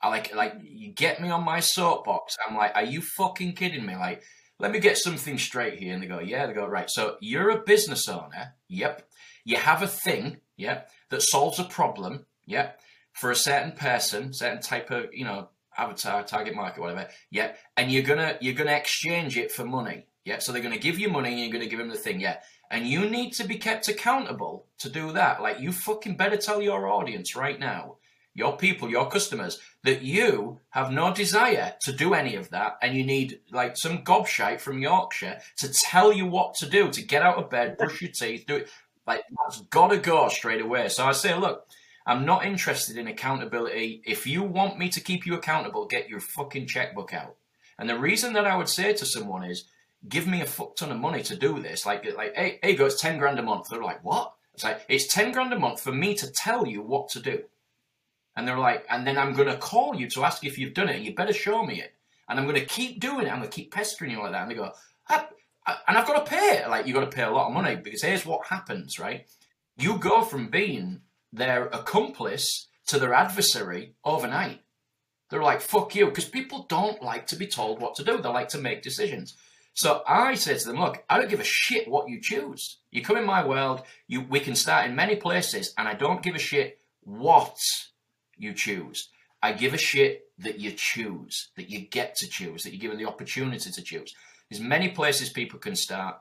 I like, like, you get me on my soapbox. I'm like, are you fucking kidding me? Like, let me get something straight here. And they go, yeah, they go, right. So you're a business owner. Yep. You have a thing. Yep. That solves a problem. Yep. For a certain person, certain type of, you know, avatar, target market, whatever. Yep. And you're going to, you're going to exchange it for money. Yeah. So they're going to give you money and you're going to give them the thing. Yeah. And you need to be kept accountable to do that. Like you fucking better tell your audience right now your people, your customers, that you have no desire to do any of that and you need like some gobshite from Yorkshire to tell you what to do, to get out of bed, brush your teeth, do it. Like that's gotta go straight away. So I say, look, I'm not interested in accountability. If you want me to keep you accountable, get your fucking checkbook out. And the reason that I would say to someone is, give me a fuck ton of money to do this. Like, like, hey, hey, go, it's 10 grand a month. They're like, what? It's like, it's 10 grand a month for me to tell you what to do. And they're like, and then I'm going to call you to ask if you've done it. And you better show me it. And I'm going to keep doing it. I'm going to keep pestering you like that. And they go, I, I, and I've got to pay it. Like, you've got to pay a lot of money because here's what happens, right? You go from being their accomplice to their adversary overnight. They're like, fuck you. Because people don't like to be told what to do, they like to make decisions. So I say to them, look, I don't give a shit what you choose. You come in my world, you we can start in many places, and I don't give a shit what you choose. I give a shit that you choose, that you get to choose, that you're given the opportunity to choose. There's many places people can start,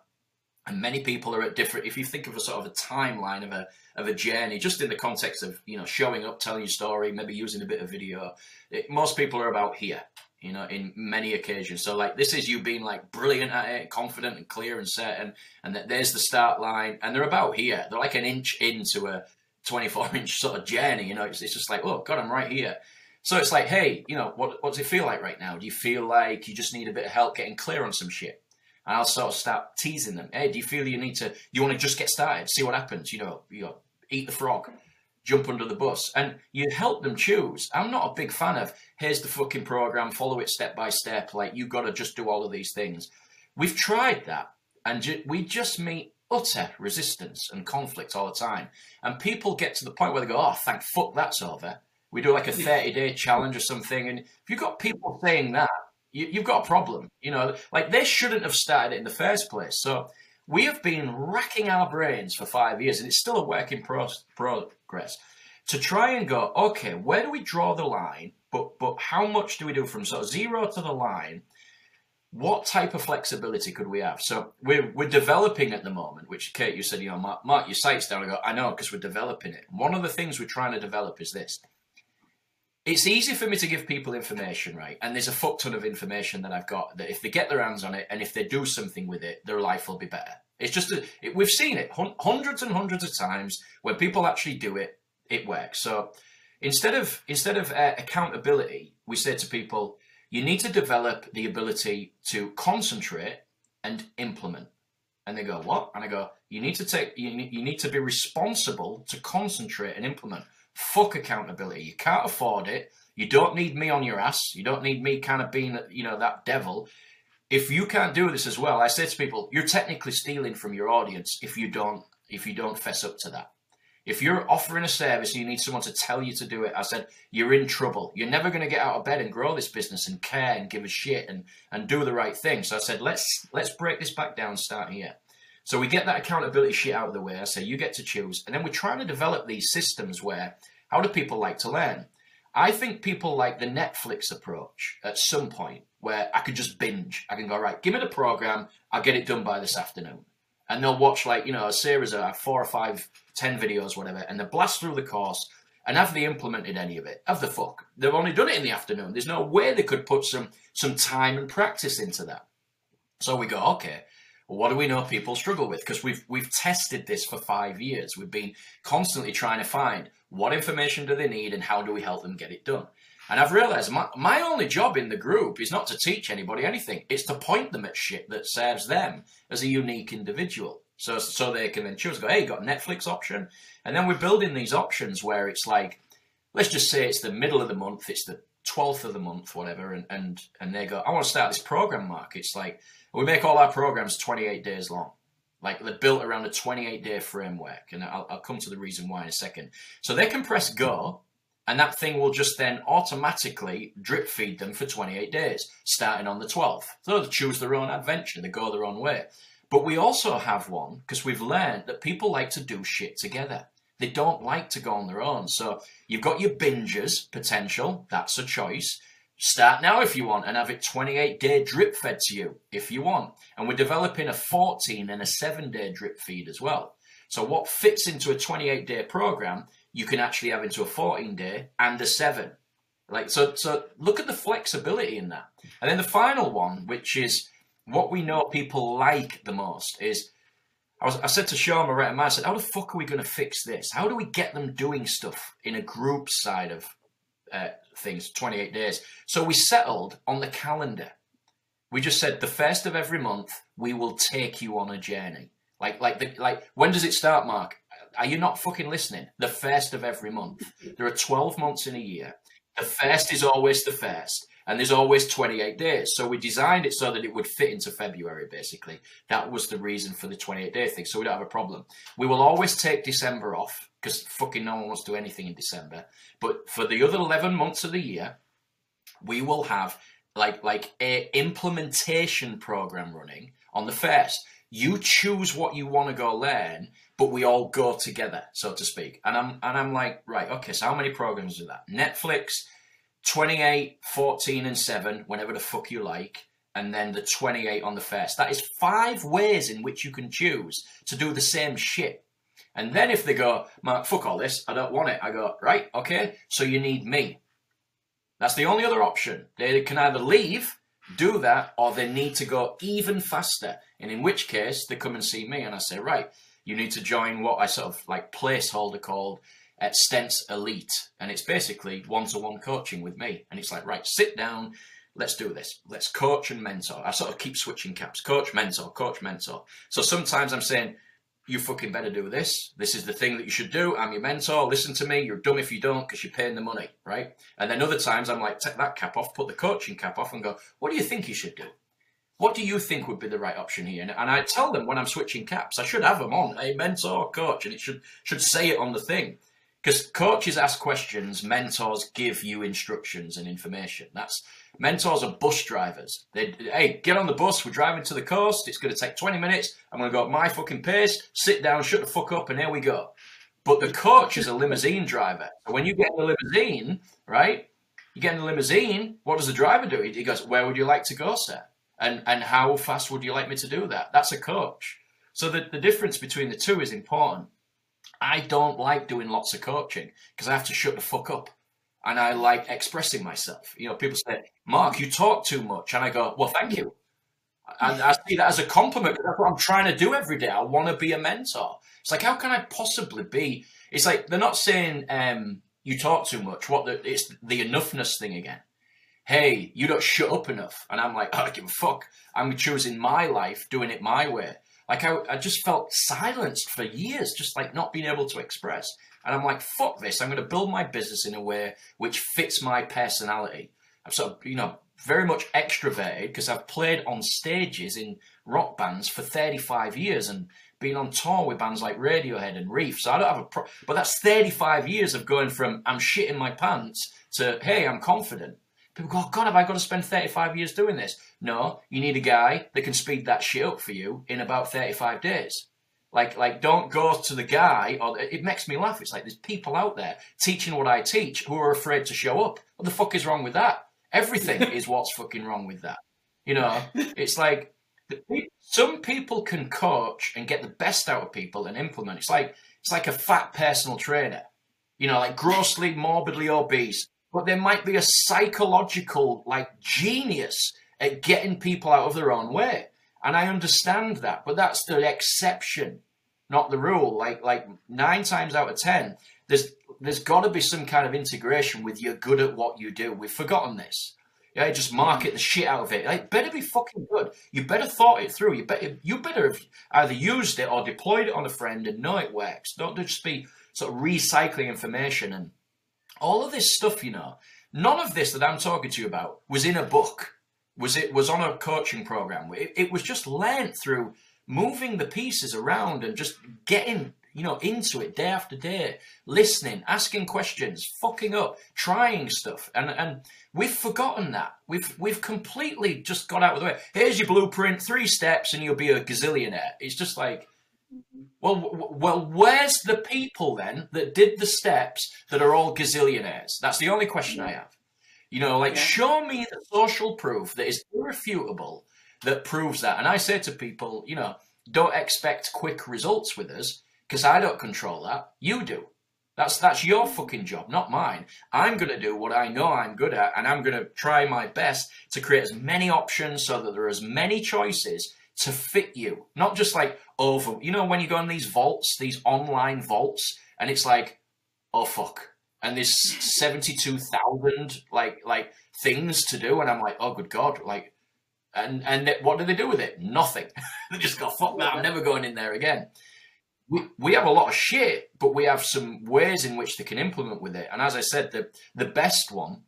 and many people are at different. If you think of a sort of a timeline of a of a journey, just in the context of you know showing up, telling your story, maybe using a bit of video, it, most people are about here. you know, in many occasions. So like this is you being like brilliant at it, confident and clear and certain, and that there's the start line, and they're about here. They're like an inch into a 24 inch sort of journey. You know, it's, it's just like, oh God, I'm right here. So it's like, hey, you know, what, what does it feel like right now? Do you feel like you just need a bit of help getting clear on some shit? And I'll sort of start teasing them. Hey, do you feel you need to? You want to just get started, see what happens? You know, you know, eat the frog, jump under the bus, and you help them choose. I'm not a big fan of here's the fucking program, follow it step by step. Like you got to just do all of these things. We've tried that, and ju- we just meet utter resistance and conflict all the time. And people get to the point where they go, "Oh, thank fuck that's over." We do like a 30 day challenge or something, and if you've got people saying that, you, have got a problem. You know, like they shouldn't have started it in the first place. So we have been racking our brains for five years, and it's still a work in pro- progress to try and go, okay, where do we draw the line? But but how much do we do from sort of zero to the line? What type of flexibility could we have? So we're we're developing at the moment, which Kate, you said, you know, Mark, Mark your site's down. I go, I know, because we're developing it. One of the things we're trying to develop is this it's easy for me to give people information, right? And there's a fuck ton of information that I've got that if they get their hands on it and if they do something with it, their life will be better. It's just, a, it, we've seen it hundreds and hundreds of times when people actually do it, it works. So instead of, instead of uh, accountability, we say to people, you need to develop the ability to concentrate and implement. And they go, what? And I go, you need to take, you you need to be responsible to concentrate and implement. Fuck accountability. You can't afford it. You don't need me on your ass. You don't need me kind of being, you know, that devil. If you can't do this as well, I say to people, you're technically stealing from your audience if you don't if you don't fess up to that. If you're offering a service and you need someone to tell you to do it, I said, you're in trouble. You're never going to get out of bed and grow this business and care and give a shit and, and do the right thing. So I said, let's let's break this back down, start here. So we get that accountability shit out of the way. I say you get to choose, and then we're trying to develop these systems where how do people like to learn? I think people like the Netflix approach at some point where I could just binge. I can go right, give me the program, I'll get it done by this afternoon, and they'll watch like you know a series of four or five, ten videos, whatever, and they blast through the course. And have they implemented any of it? Have the fuck? They've only done it in the afternoon. There's no way they could put some some time and practice into that. So we go, okay, what do we know people struggle with? Because we've we've tested this for five years. We've been constantly trying to find what information do they need and how do we help them get it done. And I've realized my, my only job in the group is not to teach anybody anything. It's to point them at shit that serves them as a unique individual. So so they can then choose, go, hey, got Netflix option. And then we're building these options where it's like, let's just say it's the middle of the month, it's the 12th of the month, whatever, and, and, and they go, I want to start this program, Mark. It's like, we make all our programs 28 days long. Like they're built around a 28 day framework. And I'll, I'll come to the reason why in a second. So they can press go and that thing will just then automatically drip feed them for 28 days, starting on the 12th. So they choose their own adventure, they go their own way. But we also have one because we've learned that people like to do shit together. They don't like to go on their own. So you've got your bingers potential, that's a choice. Start now if you want and have it 28 day drip fed to you if you want. And we're developing a 14 and a 7 day drip feed as well. So what fits into a 28 day program, you can actually have into a 14 day and a 7. Like so so look at the flexibility in that. And then the final one, which is what we know people like the most is I, was, I said to Shoma right I said, how the fuck are we going to fix this? How do we get them doing stuff in a group side of uh, things, 28 days. So we settled on the calendar. We just said the first of every month, we will take you on a journey. Like, like, the, like, when does it start, Mark? Are you not fucking listening? The first of every month. There are 12 months in a year. The first is always the first and there's always 28 days. So we designed it so that it would fit into February, basically. That was the reason for the 28 day thing, so we don't have a problem. We will always take December off because fucking no one wants to do anything in December. But for the other 11 months of the year, we will have like like a implementation program running on the first. You choose what you want to go learn, but we all go together, so to speak. And I'm and I'm like, right, okay, so how many programs are that? Netflix, 28, 14, and 7, whenever the fuck you like, and then the 28 on the first. That is five ways in which you can choose to do the same shit. And then if they go, Mark, fuck all this, I don't want it, I go, right, okay, so you need me. That's the only other option. They can either leave, do that, or they need to go even faster. And in which case, they come and see me, and I say, right, you need to join what I sort of like placeholder called at Stents Elite, and it's basically one-to-one coaching with me. And it's like, right, sit down, let's do this. Let's coach and mentor. I sort of keep switching caps: coach, mentor, coach, mentor. So sometimes I'm saying, you fucking better do this. This is the thing that you should do. I'm your mentor. Listen to me. You're dumb if you don't because you're paying the money, right? And then other times I'm like, take that cap off, put the coaching cap off, and go, what do you think you should do? What do you think would be the right option here? And, I tell them when I'm switching caps, I should have them on a mentor, coach, and it should should say it on the thing. Because coaches ask questions, mentors give you instructions and information. That's mentors are bus drivers. They hey, get on the bus. We're driving to the coast. It's going to take 20 minutes. I'm going to go at my fucking pace. Sit down, shut the fuck up, and here we go. But the coach is a limousine driver. When you get in the limousine, right? You get in the limousine. What does the driver do? He goes, "Where would you like to go, sir? And and how fast would you like me to do that?" That's a coach. So the, the difference between the two is important. I don't like doing lots of coaching because I have to shut the fuck up. And I like expressing myself. You know, people say, Mark, you talk too much. And I go, well, thank you. And I see that as a compliment. Because that's what I'm trying to do every day. I want to be a mentor. It's like, how can I possibly be? It's like, they're not saying um, you talk too much. What the, It's the enoughness thing again. Hey, you don't shut up enough. And I'm like, I give a fuck. I'm choosing my life, doing it my way. Like I, I just felt silenced for years, just like not being able to express. And I'm like, fuck this. I'm going to build my business in a way which fits my personality. I'm sort of, you know, very much extroverted because I've played on stages in rock bands for 35 years and been on tour with bands like Radiohead and Reef. So I don't have a pro- but that's 35 years of going from I'm shitting my pants to hey, I'm confident. People go, oh, God, have I got to spend 35 years doing this? No, you need a guy that can speed that shit up for you in about 35 days. Like, like, don't go to the guy, or it makes me laugh. It's like there's people out there teaching what I teach who are afraid to show up. What the fuck is wrong with that? Everything is what's fucking wrong with that. You know, it's like some people can coach and get the best out of people and implement. It's like it's like a fat personal trainer. You know, like grossly morbidly obese but there might be a psychological like genius at getting people out of their own way. And I understand that, but that's the exception, not the rule. Like like nine times out of ten, there's there's got to be some kind of integration with you're good at what you do. We've forgotten this. Yeah, just market the shit out of it. It better be fucking good. You better thought it through. You better you better have either used it or deployed it on a friend and know it works. Don't just be sort of recycling information and all of this stuff, you know, none of this that I'm talking to you about was in a book. Was it was on a coaching program? It, it was just learned through moving the pieces around and just getting you know into it day after day, listening, asking questions, fucking up, trying stuff, and and we've forgotten that. We've we've completely just got out of the way. Here's your blueprint, three steps, and you'll be a gazillionaire. It's just like well, well, where's the people then that did the steps that are all gazillionaires? That's the only question I have. You know, like, yeah. show me the social proof that is irrefutable that proves that. And I say to people, you know, don't expect quick results with us because I don't control that. You do. That's that's your fucking job, not mine. I'm going to do what I know I'm good at, and I'm going to try my best to create as many options so that there are as many choices to fit you, not just like over. You know, when you go in these vaults, these online vaults, and it's like, oh fuck, and there's seventy two thousand like like things to do, and I'm like, oh good god, like, and and what do they do with it? Nothing. they just go fuck that. I'm never going in there again. We, we have a lot of shit, but we have some ways in which they can implement with it. And as I said, the the best one,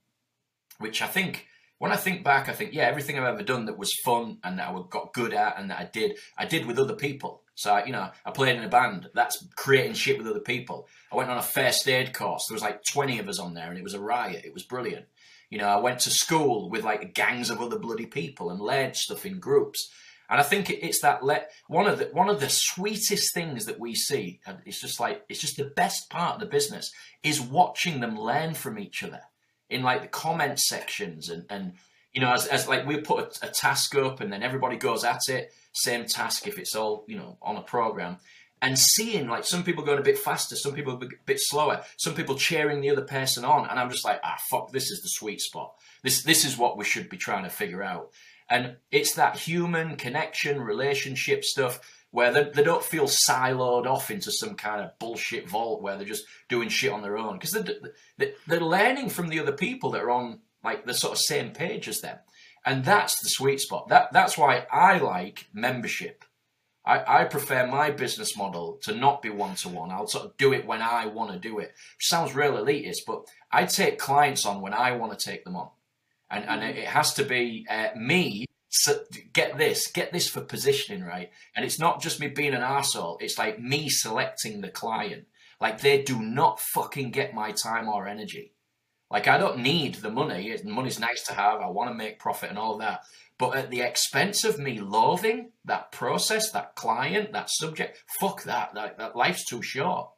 which I think when I think back, I think, yeah, everything I've ever done that was fun and that I got good at and that I did, I did with other people. So, you know, I played in a band. That's creating shit with other people. I went on a first aid course. There was like 20 of us on there and it was a riot. It was brilliant. You know, I went to school with like gangs of other bloody people and learned stuff in groups. And I think it's that let one of the one of the sweetest things that we see. It's just like it's just the best part of the business is watching them learn from each other in like the comment sections and and you know as, as like we put a, a task up and then everybody goes at it same task if it's all you know on a program and seeing like some people going a bit faster, some people a bit slower, some people cheering the other person on, and I'm just like, ah, fuck, this is the sweet spot. This this is what we should be trying to figure out. And it's that human connection, relationship stuff where they, they don't feel siloed off into some kind of bullshit vault where they're just doing shit on their own because they're, they're learning from the other people that are on like the sort of same page as them. And that's the sweet spot. That that's why I like membership. I, I prefer my business model to not be one to one. I'll sort of do it when I want to do it. Which sounds real elitist, but I take clients on when I want to take them on and and it has to be uh, me. So get this, get this for positioning right, and it's not just me being an asshole. It's like me selecting the client. Like they do not fucking get my time or energy. Like I don't need the money. Money's nice to have. I want to make profit and all that. But at the expense of me loathing that process, that client, that subject, fuck that. That, that life's too short.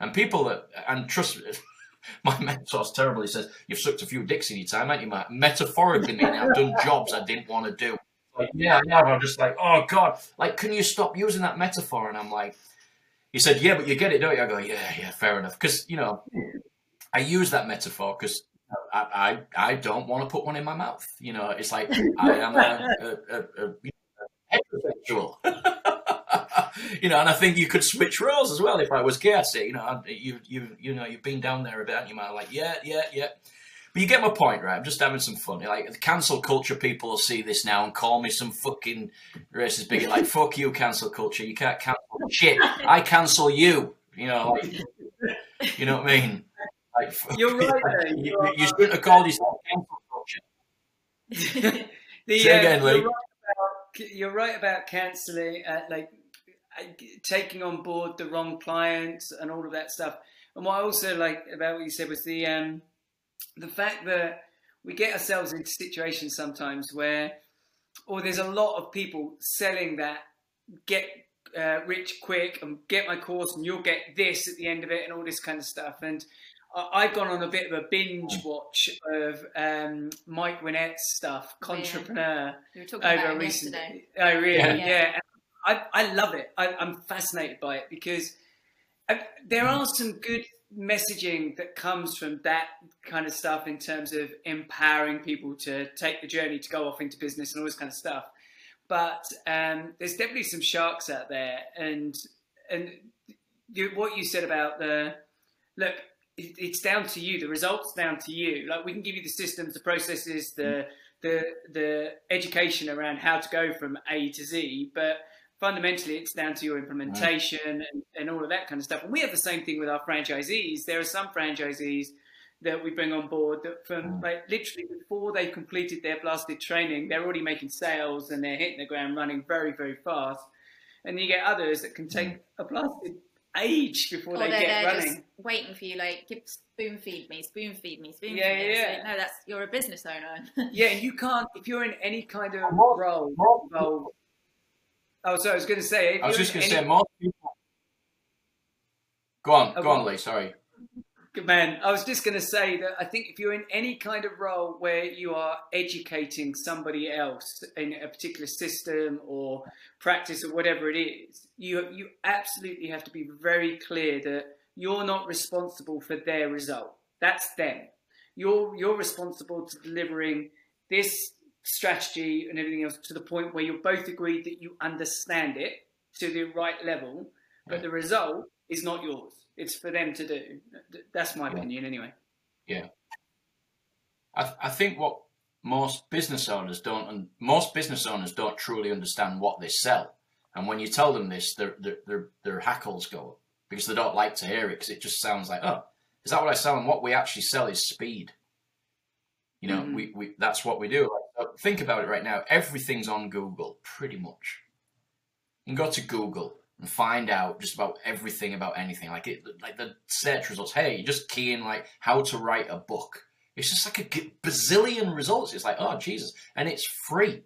And people that, and trust my mentor's terrible. He says, You've sucked a few dicks in your time, haven't you, Matt? Metaphorically, meaning I've done jobs I didn't want to do. Like, yeah, yeah. I'm just like, Oh, God. Like, can you stop using that metaphor? And I'm like, He said, Yeah, but you get it, don't you? I go, Yeah, yeah, fair enough. Because, you know, I use that metaphor because I, I, I don't want to put one in my mouth. You know, it's like I am a, a, a, a heterosexual. you know, and I think you could switch roles as well if I was. I'd you know, you you you know, you've been down there a bit, and you might like, yeah, yeah, yeah. But you get my point, right? I'm just having some fun. Like the cancel culture people will see this now and call me some fucking racist bigot. Like, fuck you, cancel culture. You can't cancel shit. I cancel you. You know, like, you know what I mean? Like, you're right. Like, you, you, you shouldn't have called yourself cancel culture. the, Say uh, again, Lee. You're right about, you're right about cancelling. Uh, like taking on board the wrong clients and all of that stuff. And what I also like about what you said was the um, the fact that we get ourselves into situations sometimes where, or there's a lot of people selling that get uh, rich quick and get my course and you'll get this at the end of it and all this kind of stuff. And I've gone on a bit of a binge watch of um, Mike Winnet's stuff, Contrepreneur. We were talking over about recently. Oh, really? Yeah. yeah. I, I love it. I, am fascinated by it because I, uh, there are some good messaging that comes from that kind of stuff in terms of empowering people to take the journey to go off into business and all this kind of stuff. But um, there's definitely some sharks out there, and and you, what you said about the look, it, it's down to you. The results down to you. Like we can give you the systems, the processes, the the the education around how to go from A to Z, but fundamentally it's down to your implementation right. and, and all of that kind of stuff. And we have the same thing with our franchisees. There are some franchisees that we bring on board that from like literally before they've completed their blasted training, they're already making sales and they're hitting the ground running very, very fast. And you get others that can take a blasted age before or they get running. waiting for you, like give spoon feed me, spoon feed me, spoon yeah, feed me. Yeah, yeah. no, that's you're a business owner. yeah, and you can't if you're in any kind of role involved Oh, so I was going to say. I was just going to any... say most people. Go on, go on, Lee. Sorry. Good man. I was just going to say that I think if you're in any kind of role where you are educating somebody else in a particular system or practice or whatever it is, you you absolutely have to be very clear that you're not responsible for their result. That's them. You're you're responsible to delivering this strategy and everything else to the point where you're both agreed that you understand it to the right level, but yeah. the result is not yours. It's for them to do. That's my yeah. opinion, anyway. Yeah. I, th- I think what most business owners don't, and most business owners don't truly understand what they sell. And when you tell them this, their their their, hackles go up because they don't like to hear it because it just sounds like, oh, is that what I sell? And what we actually sell is speed. You know, mm-hmm. we, we that's what we do. Uh, think about it right now. Everything's on Google, pretty much. You can go to Google and find out just about everything about anything. Like it, like the search results. Hey, you just key in like how to write a book. It's just like a bazillion results. It's like, oh Jesus, and it's free.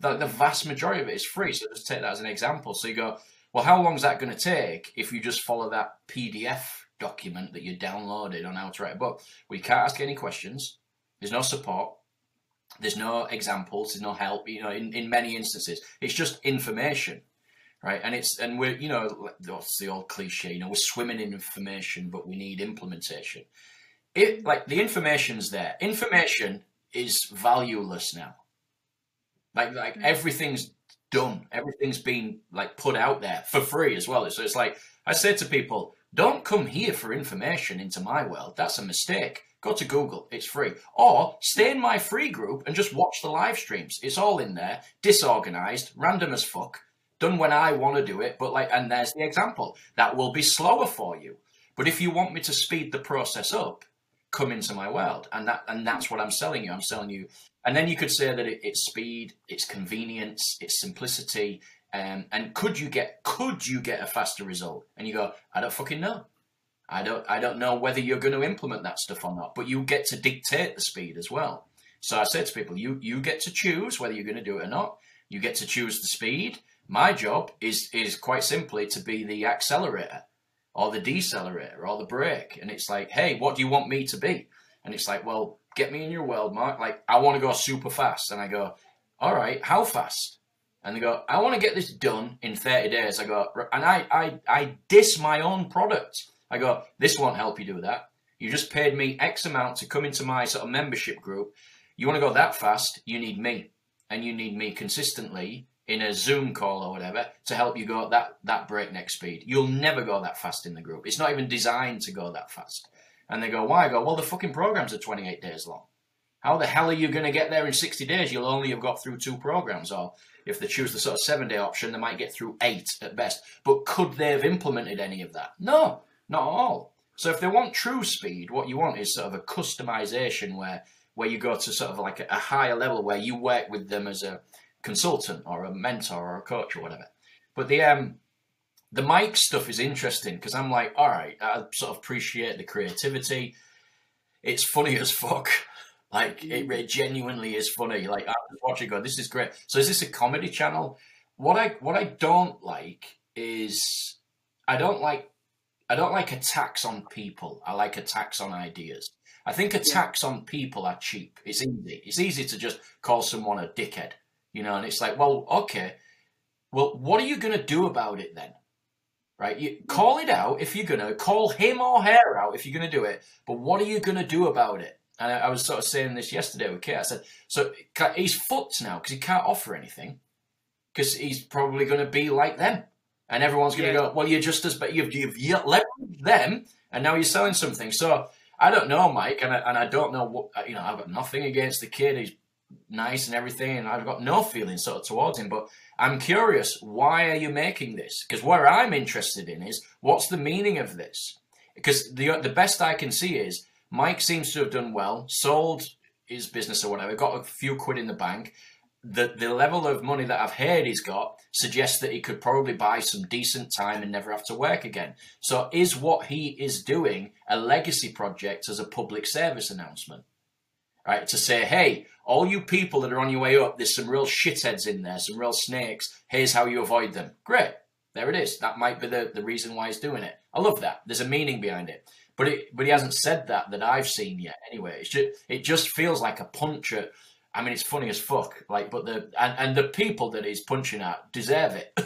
The, the vast majority of it is free. So just take that as an example. So you go, well, how long is that going to take if you just follow that PDF document that you downloaded on how to write a book? We can't ask any questions. There's no support. There's no examples. There's no help. You know, in, in many instances, it's just information. right? And it's and we're you know that's the old cliche, you know, we're swimming in information, but we need implementation. It like the information's there. Information is valueless now. Like like mm-hmm. everything's done. Everything's been like put out there for free as well. So it's like I say to people, don't come here for information into my world. That's a mistake. Go to Google, it's free. Or stay in my free group and just watch the live streams. It's all in there, disorganized, random as fuck, done when I want to do it. But like, and there's the example. That will be slower for you. But if you want me to speed the process up, come into my world. And that and that's what I'm selling you. I'm selling you and then you could say that it, it's speed, it's convenience, it's simplicity, um, and could you get could you get a faster result? And you go, I don't fucking know. I don't I don't know whether you're going to implement that stuff or not. But you get to dictate the speed as well. So I say to people, you you get to choose whether you're going to do it or not. You get to choose the speed. My job is is quite simply to be the accelerator or the decelerator or the brake. And it's like, hey, what do you want me to be? And it's like, well, get me in your world, Mark. Like, I want to go super fast. And I go, all right, how fast? And they go, I want to get this done in 30 days. I go, and I, I, I diss my own product. I go, this won't help you do that. You just paid me X amount to come into my sort of membership group. You want to go that fast, you need me. And you need me consistently in a Zoom call or whatever to help you go that, that breakneck speed. You'll never go that fast in the group. It's not even designed to go that fast. And they go, why? I go, well, the fucking programs are 28 days long. How the hell are you going to get there in 60 days? You'll only have got through two programs. Or if they choose the sort of seven day option, they might get through eight at best. But could they have implemented any of that? No, not at all. So if they want true speed, what you want is sort of a customization where where you go to sort of like a, higher level where you work with them as a consultant or a mentor or a coach or whatever. But the um the Mike stuff is interesting because I'm like, all right, I sort of appreciate the creativity. It's funny as fuck. Like it, it genuinely is funny. Like I was watching, go, this is great. So is this a comedy channel? What I what I don't like is I don't like I don't like attacks on people. I like attacks on ideas. I think attacks yeah. on people are cheap. It's easy. It's easy to just call someone a dickhead, you know. And it's like, well, okay, well, what are you going to do about it then? right? You call it out if you're gonna call him or her out if you're gonna do it. But what are you gonna do about it? And I, I was sort of saying this yesterday with Kate. I said, so he's fucked now because he can't offer anything because he's probably going to be like them, and everyone's going to yeah. go, well, you're just as but you've you've leveraged them, and now you're selling something. So I don't know, Mike, and I, and I don't know what uh, you know. I've got nothing against the kid. He's nice and everything, and I've got no feeling sort of towards him. But I'm curious, why are you making this? Because where I'm interested in is what's the meaning of this? Because the the best I can see is Mike seems to have done well, sold his business or whatever, got a few quid in the bank. The the level of money that I've heard he's got suggests that he could probably buy some decent time and never have to work again. So is what he is doing a legacy project as a public service announcement? Right, to say, hey, all you people that are on your way up, there's some real shitheads in there, some real snakes. Here's how you avoid them. Great. There it is. That might be the, the reason why he's doing it. I love that. There's a meaning behind it. But it but he hasn't said that that I've seen yet anyway. Just, it just feels like a punch at I mean it's funny as fuck. Like but the and, and the people that he's punching at deserve it.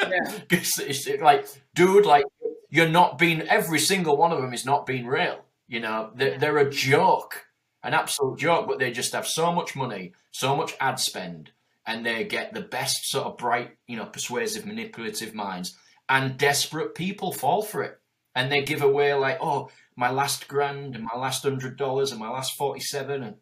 yeah. it's like, dude, like you're not being every single one of them is not being real. You know, they're, they're a joke an absolute joke, but they just have so much money, so much ad spend, and they get the best sort of bright, you know, persuasive, manipulative minds, and desperate people fall for it, and they give away like, oh, my last grand and my last hundred dollars and my last forty-seven, and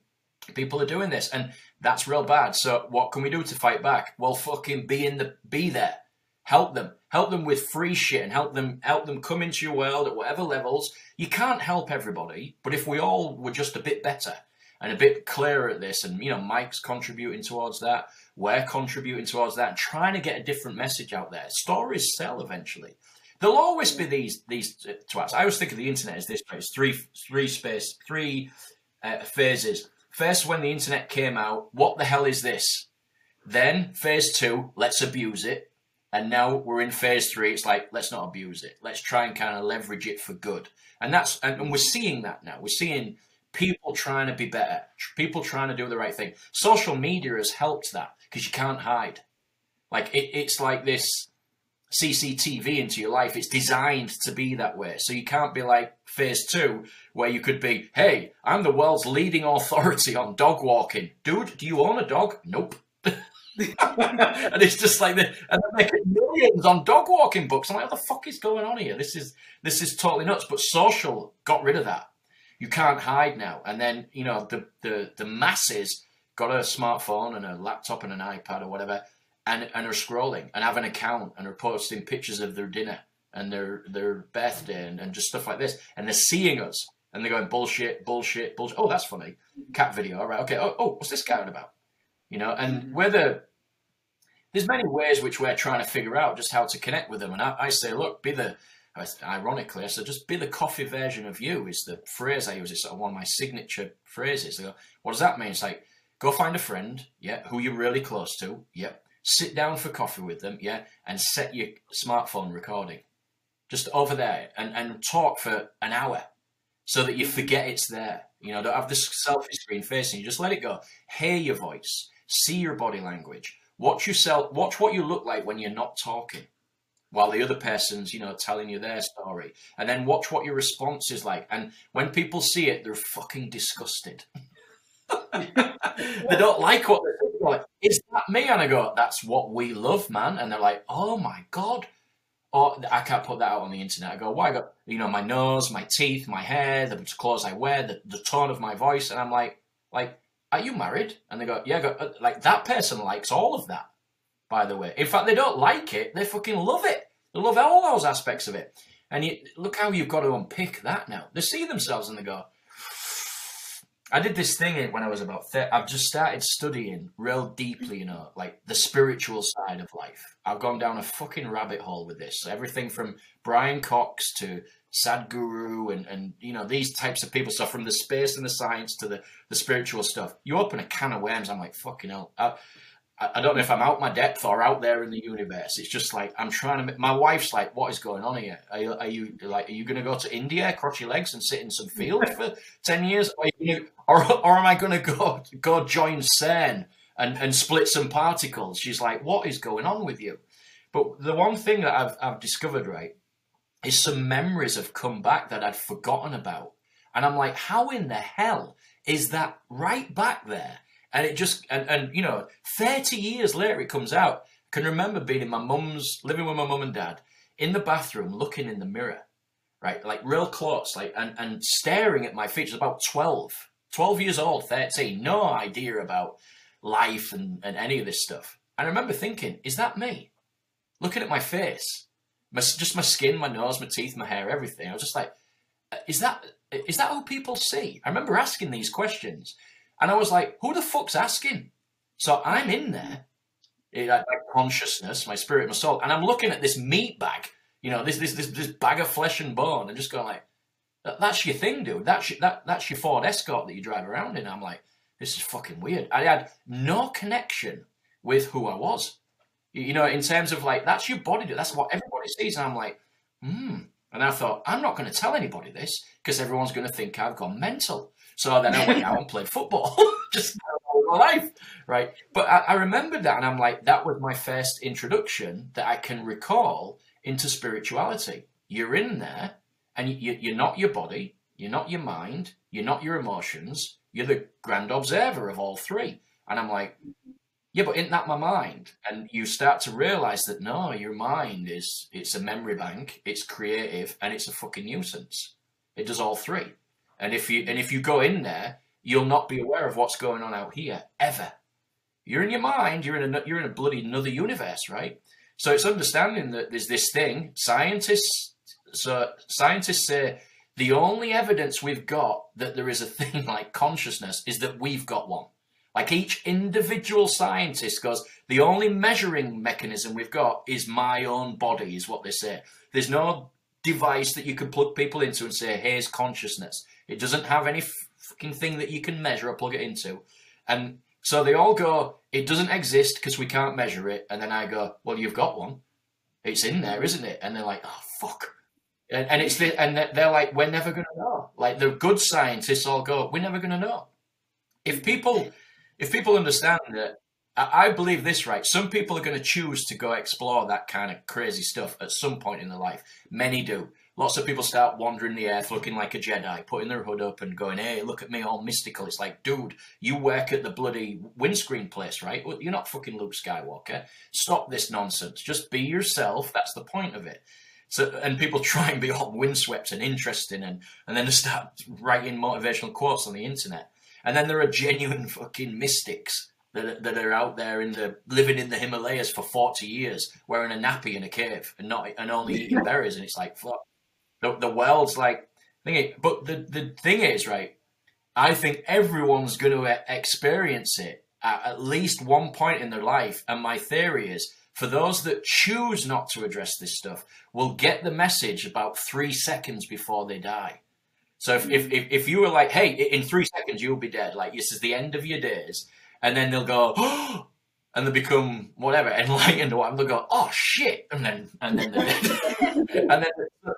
people are doing this, and that's real bad. So what can we do to fight back? Well, fucking be in the be there, help them, help them with free shit, and help them help them come into your world at whatever levels you can't help everybody, but if we all were just a bit better and a bit clearer at this, and you know, Mike's contributing towards that, we're contributing towards that, trying to get a different message out there. Stories sell eventually. There'll always be these these twats. I always think of the internet as this: it's three three space three uh, phases. First, when the internet came out, what the hell is this? Then phase two, let's abuse it. And now we're in phase three. It's like, let's not abuse it. Let's try and kind of leverage it for good. And that's, and we're seeing that now. We're seeing people trying to be better, people trying to do the right thing. Social media has helped that because you can't hide. Like it, it's like this, CCTV into your life. It's designed to be that way. So you can't be like phase two, where you could be, hey, I'm the world's leading authority on dog walking. Dude, do you own a dog? Nope. and it's just like the, and they're making millions on dog walking books. I'm like, what the fuck is going on here? This is this is totally nuts. But social got rid of that. You can't hide now. And then you know the the the masses got a smartphone and a laptop and an iPad or whatever, and and are scrolling and have an account and are posting pictures of their dinner and their their birthday and, and just stuff like this. And they're seeing us and they're going bullshit, bullshit, bullshit. Oh, that's funny. Cat video. All right. Okay. Oh, oh what's this guy about? You know, and mm-hmm. whether there's many ways which we're trying to figure out just how to connect with them. And I, I say, look, be the ironically, I said, just be the coffee version of you is the phrase I use. It's sort of one of my signature phrases. Go, what does that mean? It's like, go find a friend, yeah, who you're really close to, yeah, sit down for coffee with them, yeah, and set your smartphone recording just over there and, and talk for an hour so that you forget it's there. You know, don't have this selfie screen facing you. Just let it go. Hear your voice, see your body language, watch yourself, watch what you look like when you're not talking while the other person's, you know, telling you their story. And then watch what your response is like. And when people see it, they're fucking disgusted. they don't like what is that me? And I go, that's what we love, man. And they're like, oh my God. I can't put that out on the internet. I go, why? I go, you know, my nose, my teeth, my hair, the clothes I wear, the, the tone of my voice. And I'm like, like, are you married? And they go, yeah, go, uh, like that person likes all of that, by the way. In fact, they don't like it. They fucking love it. They love all those aspects of it. And you, look how you've got to unpick that now. They see themselves and they go, I did this thing when I was about 30. I've just started studying real deeply, you know, like the spiritual side of life. I've gone down a fucking rabbit hole with this. Everything from Brian Cox to Sadhguru and, and, you know, these types of people. So from the space and the science to the, the spiritual stuff, you open a can of worms. I'm like, fucking hell. I, I don't know if I'm out my depth or out there in the universe. It's just like I'm trying to. Make, my wife's like, "What is going on here? Are you, are you like, are you going to go to India, cross your legs, and sit in some field for ten years, or, you, or, or am I going to go go join CERN and and split some particles?" She's like, "What is going on with you?" But the one thing that I've I've discovered right is some memories have come back that I'd forgotten about, and I'm like, "How in the hell is that right back there?" And it just, and, and you know, 30 years later it comes out. I can remember being in my mum's, living with my mum and dad, in the bathroom, looking in the mirror, right? Like real close, like, and, and staring at my features, about 12, 12 years old, 13, no idea about life and, and any of this stuff. And I remember thinking, is that me? Looking at my face, my, just my skin, my nose, my teeth, my hair, everything. I was just like, uh, is that is that how people see? I remember asking these questions. And I was like, who the fuck's asking? So I'm in there, like, like consciousness, my spirit, my soul, and I'm looking at this meat bag, you know, this this this, this bag of flesh and bone, and just going like, that's your thing, dude. That's your, that that's your Ford Escort that you drive around in. I'm like, this is fucking weird. I had no connection with who I was. You know, in terms of like, that's your body, dude. that's what everybody sees. And I'm like, hmm. And I thought, I'm not going to tell anybody this because everyone's going to think I've gone mental. So then I went out and played football, just my life, right? But I, I remembered that, and I'm like, that was my first introduction that I can recall into spirituality. You're in there, and you, you're not your body, you're not your mind, you're not your emotions, you're the grand observer of all three. And I'm like, yeah, but isn't that my mind? And you start to realize that no, your mind is it's a memory bank, it's creative, and it's a fucking nuisance. It does all three. And if you and if you go in there, you'll not be aware of what's going on out here ever. You're in your mind. You're in a you're in a bloody another universe, right? So it's understanding that there's this thing. Scientists so scientists say the only evidence we've got that there is a thing like consciousness is that we've got one. Like each individual scientist goes, the only measuring mechanism we've got is my own body, is what they say. There's no device that you can plug people into and say, here's consciousness. It doesn't have any fucking thing that you can measure or plug it into. And so they all go, it doesn't exist because we can't measure it. And then I go, well, you've got one. It's in there, isn't it? And they're like, oh, fuck. And, and it's the, and they're like, we're never going to know. Like the good scientists all go, we're never going to know. If people, if people understand that I believe this, right? Some people are going to choose to go explore that kind of crazy stuff at some point in their life. Many do. Lots of people start wandering the earth looking like a Jedi, putting their hood up and going, hey, look at me, all mystical. It's like, dude, you work at the bloody windscreen place, right? You're not fucking Luke Skywalker. Stop this nonsense. Just be yourself. That's the point of it. So, and people try and be all windswept and interesting, and, and then they start writing motivational quotes on the internet. And then there are genuine fucking mystics that, that are out there in the living in the Himalayas for 40 years, wearing a nappy in a cave and not and only eating berries. And it's like, fuck, the, the world's like. But the, the thing is, right, I think everyone's going to experience it at at least one point in their life. And my theory is for those that choose not to address this stuff, will get the message about three seconds before they die. So if, if, if, you were like, hey, in three seconds you'll be dead, like this is the end of your days, and then they'll go, oh, and they become whatever enlightened or whatever, they'll go, oh shit, and then and then and then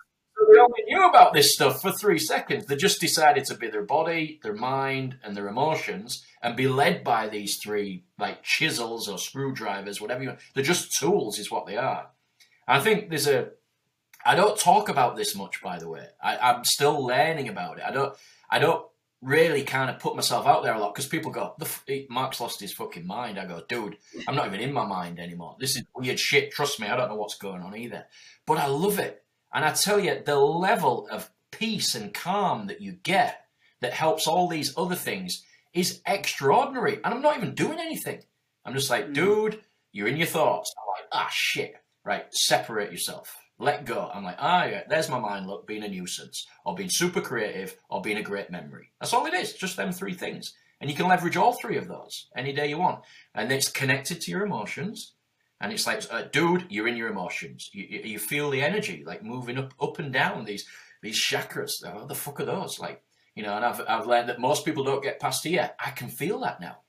they only knew about this stuff for three seconds. They just decided to be their body, their mind, and their emotions, and be led by these three like chisels or screwdrivers, whatever you. Want. They're just tools, is what they are. I think there's a. I don't talk about this much, by the way. I, I'm still learning about it. I don't. I don't really kind of put myself out there a lot because people go, the Mark's lost his fucking mind. I go, dude, I'm not even in my mind anymore. This is weird shit. Trust me, I don't know what's going on either. But I love it. And I tell you, the level of peace and calm that you get that helps all these other things is extraordinary. And I'm not even doing anything. I'm just like, mm. dude, you're in your thoughts. I'm like, ah, shit. Right, separate yourself. Let go. I'm like, ah, yeah, there's my mind, look, being a nuisance, or being super creative, or being a great memory. That's all it is, just them three things. And you can leverage all three of those any day you want. And it's connected to your emotions, and it's like, uh, dude, you're in your emotions. You, you feel the energy like moving up, up and down these these chakras. What the fuck are those? Like, you know, and I've I've learned that most people don't get past here. I can feel that now.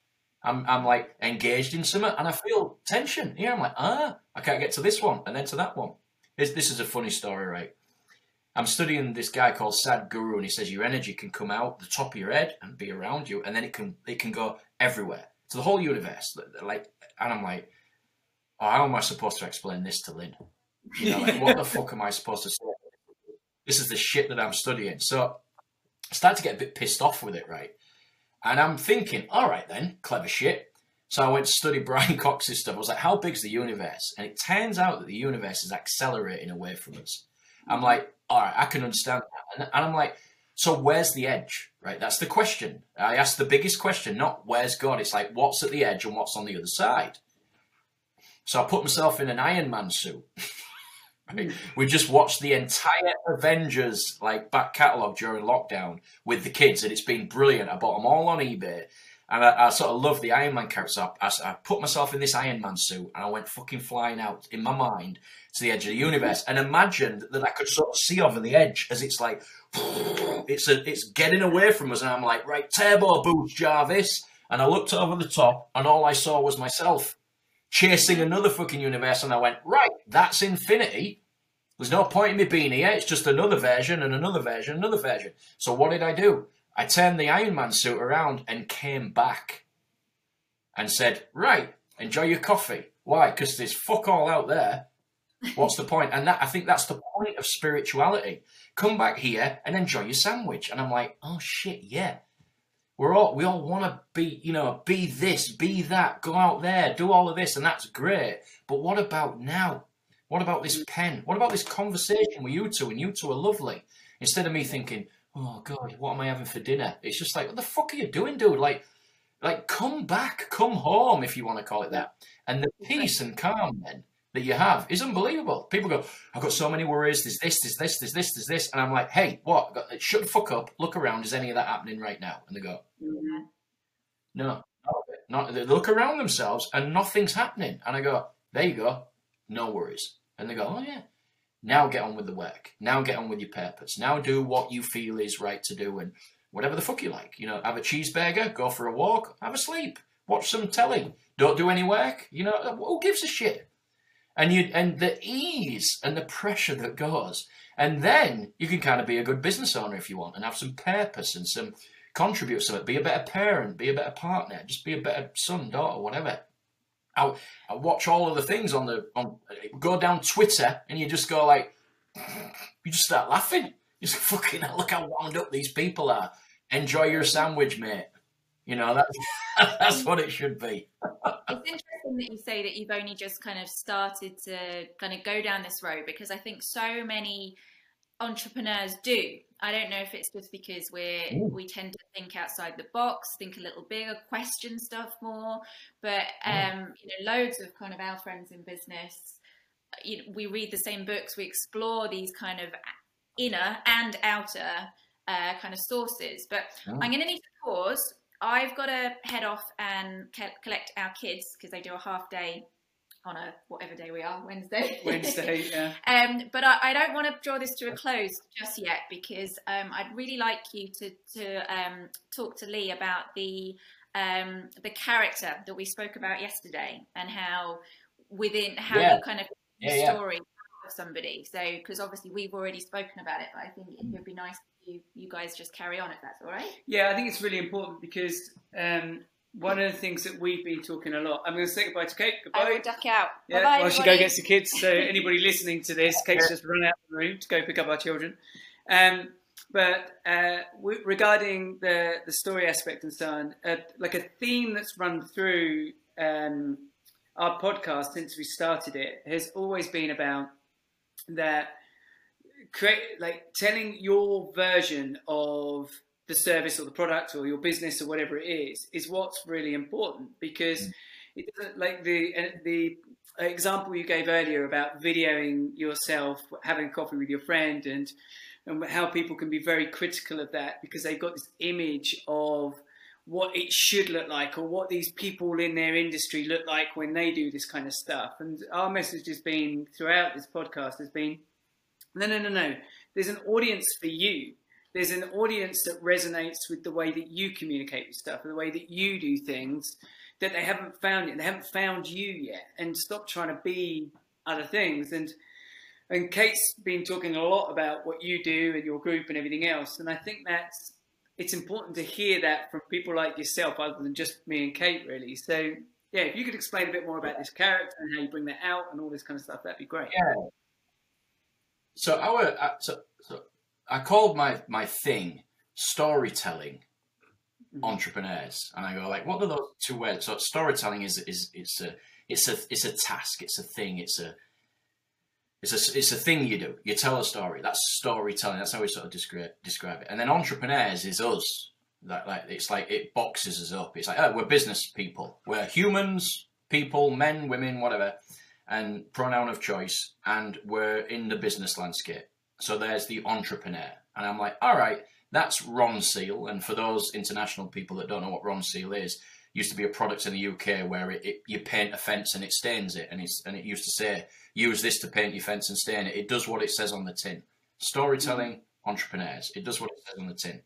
I'm I'm like engaged in something, and I feel tension. Here, I'm like, ah, I can't get to this one, and then to that one. This this is a funny story, right? I'm studying this guy called Sadhguru, and he says your energy can come out the top of your head and be around you, and then it can it can go everywhere to the whole universe. Like, and I'm like, Oh, how am I supposed to explain this to Lynn? You know, like, what the fuck am I supposed to say? This is the shit that I'm studying. So I start to get a bit pissed off with it, right? And I'm thinking, all right then, clever shit. So I went to study Brian Cox's stuff. I was like, how big's the universe? And it turns out that the universe is accelerating away from us. I'm like, all right, I can understand that. And, and I'm like, so where's the edge? Right? That's the question. I asked the biggest question, not where's God. It's like, what's at the edge and what's on the other side? So I put myself in an Iron Man suit. right? Hmm. We just watched the entire Avengers like back catalogue during lockdown with the kids, and it's been brilliant. I bought them all on eBay. And I, I, sort of love the Iron Man character. So I, I, put myself in this Iron Man suit and I went fucking flying out in my mind to the edge of the universe and imagined that I could sort of see over the edge as it's like, it's a, it's getting away from us. And I'm like, right, turbo boost, Jarvis. And I looked over the top and all I saw was myself chasing another fucking universe. And I went, right, that's infinity. There's no point in me being here. It's just another version and another version, another version. So what did I do? I turned the Iron Man suit around and came back and said, right, enjoy your coffee. Why? Because there's fuck all out there. What's the point? And that I think that's the point of spirituality. Come back here and enjoy your sandwich. And I'm like, oh shit, yeah. We're all we all want to be, you know, be this, be that, go out there, do all of this, and that's great. But what about now? What about this pen? What about this conversation with you two? And you two are lovely. Instead of me thinking, oh god, what am I having for dinner? It's just like, what the fuck are you doing, dude? Like, like come back, come home, if you want to call it that. And the peace and calm then that you have is unbelievable. People go, I've got so many worries. There's this, there's this, there's this, there's this, and I'm like, hey, what? Shut the fuck up. Look around. Is any of that happening right now? And they go, mm-hmm. no, not. They look around themselves and nothing's happening. And I go, there you go, no worries. And they go, oh yeah. Now get on with the work. Now get on with your purpose. Now do what you feel is right to do and whatever the fuck you like. You know, have a cheeseburger, go for a walk, have a sleep, watch some telly, don't do any work. You know, who gives a shit? And you and the ease and the pressure that goes. And then you can kind of be a good business owner if you want and have some purpose and some contribute to it. Be a better parent, be a better partner, just be a better son, daughter, whatever. I, I watch all of the things on the on uh, go down Twitter and you just go like you just start laughing. You just fucking look how wound up these people are. Enjoy your sandwich, mate. You know that's that's what it should be. it's interesting that you say that you've only just kind of started to kind of go down this road because I think so many entrepreneurs do. I don't know if it's just because we're Ooh. we tend to think outside the box, think a little bigger, question stuff more. But um, you know, loads of kind of our friends in business, you know, we read the same books, we explore these kind of inner and outer uh, kind of sources. But oh. I'm going to need to pause. I've got to head off and collect our kids because they do a half day on a whatever day we are, Wednesday. Wednesday, yeah. um, but I, I, don't want to draw this to a close just yet because um, I'd really like you to to um, talk to Lee about the um, the character that we spoke about yesterday and how within how yeah. you kind of yeah, story yeah. of somebody. So because obviously we've already spoken about it, but I think it would be nice you you guys just carry on if that's all right. Yeah, I think it's really important because um, one of the things that we've been talking a lot. I'm going to say goodbye to Kate. Goodbye. I will duck out. Yeah, Bye-bye, while she go gets the kids. So anybody listening to this, Kate's just run out of the room to go pick up our children. Um, but uh, w- regarding the the story aspect and so on, uh, like a theme that's run through um, our podcast since we started it has always been about that create like telling your version of the service or the product or your business or whatever it is is what's really important because mm. it doesn't like the uh, the example you gave earlier about videoing yourself having coffee with your friend and and how people can be very critical of that because they've got this image of what it should look like or what these people in their industry look like when they do this kind of stuff and our message has been throughout this podcast has been no no no no there's an audience for you there's an audience that resonates with the way that you communicate with stuff, the way that you do things that they haven't found yet. They haven't found you yet, and stop trying to be other things. And and Kate's been talking a lot about what you do and your group and everything else. And I think that's it's important to hear that from people like yourself, other than just me and Kate, really. So yeah, if you could explain a bit more about this character and how you bring that out and all this kind of stuff, that'd be great. Yeah. So our uh, so so I called my my thing storytelling mm-hmm. entrepreneurs, and I go like, what are those two words? So storytelling is is it's a it's a it's a task, it's a thing, it's a it's a it's a thing you do. You tell a story. That's storytelling. That's how we sort of describe describe it. And then entrepreneurs is us. That like it's like it boxes us up. It's like oh, we're business people. We're humans, people, men, women, whatever, and pronoun of choice, and we're in the business landscape. So there's the entrepreneur. And I'm like, all right, that's Ronseal. And for those international people that don't know what Ronseal is, used to be a product in the UK where it, it, you paint a fence and it stains it. And, it's, and it used to say, use this to paint your fence and stain it. It does what it says on the tin. Storytelling, entrepreneurs. It does what it says on the tin.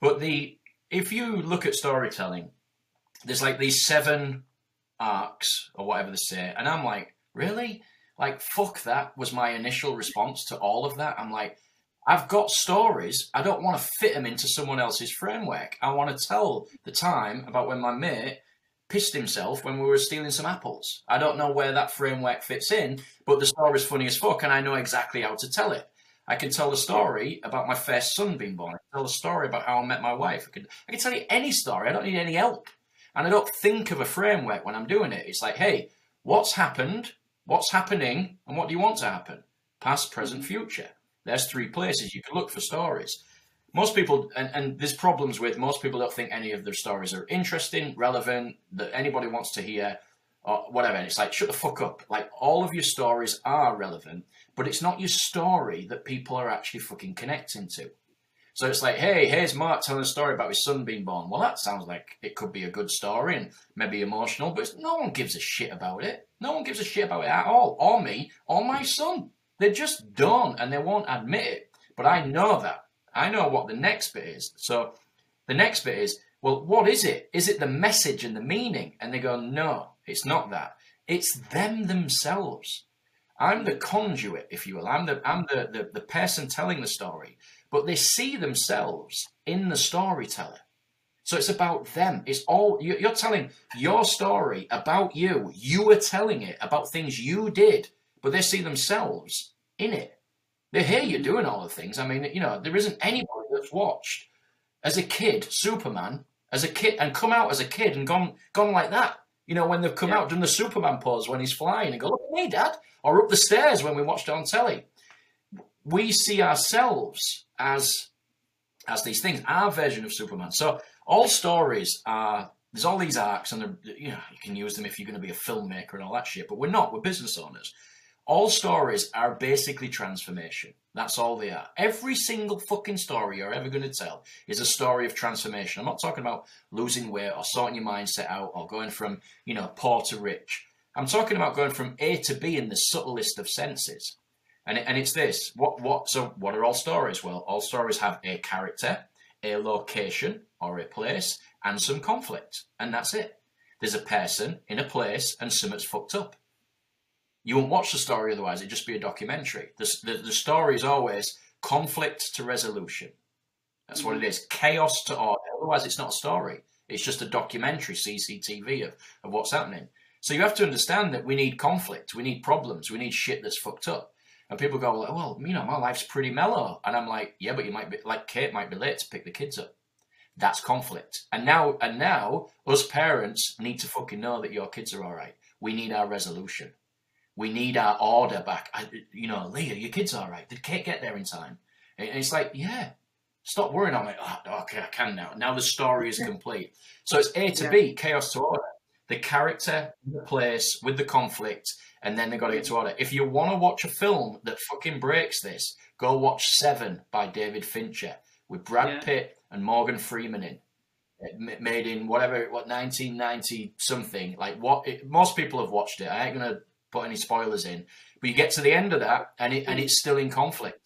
But the if you look at storytelling, there's like these seven arcs or whatever they say. And I'm like, really? Like, fuck that was my initial response to all of that. I'm like, I've got stories. I don't want to fit them into someone else's framework. I want to tell the time about when my mate pissed himself when we were stealing some apples. I don't know where that framework fits in, but the story's funny as fuck and I know exactly how to tell it. I can tell a story about my first son being born. I can tell a story about how I met my wife. I can, I can tell you any story. I don't need any help. And I don't think of a framework when I'm doing it. It's like, hey, what's happened? What's happening and what do you want to happen? Past, present, mm-hmm. future. There's three places you can look for stories. Most people, and, and there's problems with most people don't think any of their stories are interesting, relevant, that anybody wants to hear, or whatever. And it's like, shut the fuck up. Like, all of your stories are relevant, but it's not your story that people are actually fucking connecting to. So it's like, hey, here's Mark telling a story about his son being born. Well, that sounds like it could be a good story and maybe emotional, but no one gives a shit about it. No one gives a shit about it at all, or me, or my son. They just don't, and they won't admit it. But I know that. I know what the next bit is. So the next bit is, well, what is it? Is it the message and the meaning? And they go, no, it's not that. It's them themselves. I'm the conduit, if you will. I'm the I'm the, the, the person telling the story but they see themselves in the storyteller. So it's about them. It's all you're telling your story about you. You are telling it about things you did, but they see themselves in it. They hear you mm-hmm. doing all the things. I mean, you know, there isn't anybody that's watched as a kid Superman as a kid and come out as a kid and gone gone like that. You know, when they've come yeah. out done the Superman pose when he's flying and go, look at me, Dad, or up the stairs when we watched it on telly. We see ourselves as as these things, our version of Superman. So all stories are there's all these arcs, and you know you can use them if you're going to be a filmmaker and all that shit. But we're not. We're business owners. All stories are basically transformation. That's all they are. Every single fucking story you're ever going to tell is a story of transformation. I'm not talking about losing weight or sorting your mindset out or going from, you know, poor to rich. I'm talking about going from A to B in the subtlest of senses. And, it, and it's this. What what so what are all stories? Well, all stories have a character, a location or a place, and some conflict. And that's it. There's a person in a place and something's fucked up. You won't watch the story otherwise, it'd just be a documentary. The, the, the story is always conflict to resolution. That's what it mm-hmm. is. Chaos to order. Otherwise, it's not a story. It's just a documentary, CCTV of, of what's happening. So you have to understand that we need conflict, we need problems, we need shit that's fucked up. And people go, well, you know, my life's pretty mellow. And I'm like, yeah, but you might be, like Kate might be late to pick the kids up. That's conflict. And now, and now, us parents need to fucking know that your kids are all right. We need our resolution. We need our order back. I, you know, Leah, your kid's are all right. Did Kate get there in time? And it's like, yeah, stop worrying. I'm like, oh, okay, I can now. Now the story is complete. So it's A to yeah. B, chaos to order. The character, the place, with the conflict, and then they got to get to order. If you want to watch a film that fucking breaks this, go watch Seven by David Fincher with Brad yeah. Pitt and Morgan Freeman in. Uh, made in whatever, what 1990 something. Like what? It, most people have watched it. I ain't gonna put any spoilers in. But you get to the end of that, and it and it's still in conflict.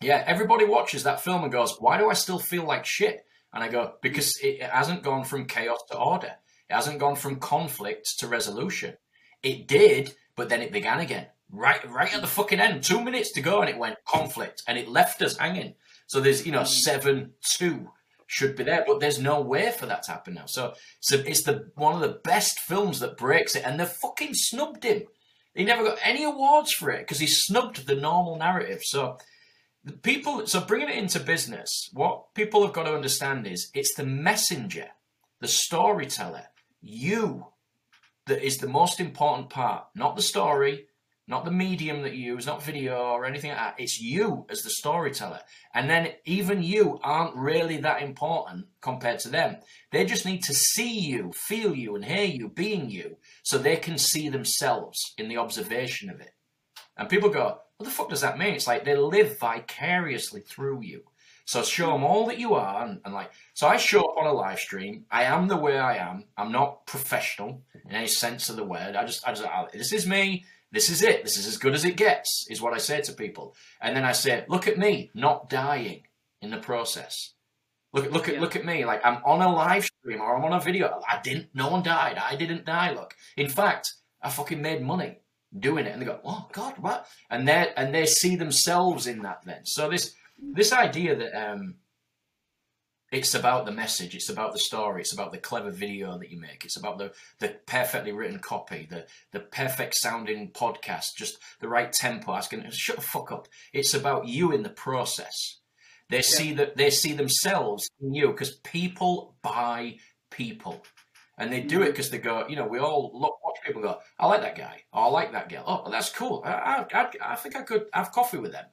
Yeah, everybody watches that film and goes, "Why do I still feel like shit?" And I go, "Because it, it hasn't gone from chaos to order. It hasn't gone from conflict to resolution. It did, but then it began again." Right, right at the fucking end, two minutes to go, and it went conflict, and it left us hanging. So there's, you know, hmm. seven two should be there, but there's no way for that to happen now. So, so it's the one of the best films that breaks it, and they fucking snubbed him. He never got any awards for it because he snubbed the normal narrative. So, people, so bringing it into business, what people have got to understand is it's the messenger, the storyteller, you, that is the most important part, not the story, not the medium that you use, not video or anything like that. It's you as the storyteller. And then even you aren't really that important compared to them. They just need to see you, feel you, and hear you being you so they can see themselves in the observation of it. And people go, what the fuck does that mean? It's like they live vicariously through you. So show them all that you are, and, and, like, so I show up on a live stream. I am the way I am. I'm not professional in any sense of the word. I just, I just, I, this is me. This is it. This is as good as it gets, is what I say to people. And then I say, look at me, not dying in the process. Look, look at, yeah. look at me. Like I'm on a live stream or I'm on a video. I didn't. No one died. I didn't die. Look. In fact, I fucking made money doing it. And they go, oh God, what? And they and they see themselves in that. Then. So this this idea that um, it's about the message it's about the story it's about the clever video that you make it's about the the perfectly written copy the the perfect sounding podcast just the right tempo asking shut the fuck up it's about you in the process they yeah. see that they see themselves in you because people buy people and they do it because they go, you know, we all look, watch people go, I like that guy, oh, I like that girl, oh, that's cool. I, I, I think I could have coffee with them.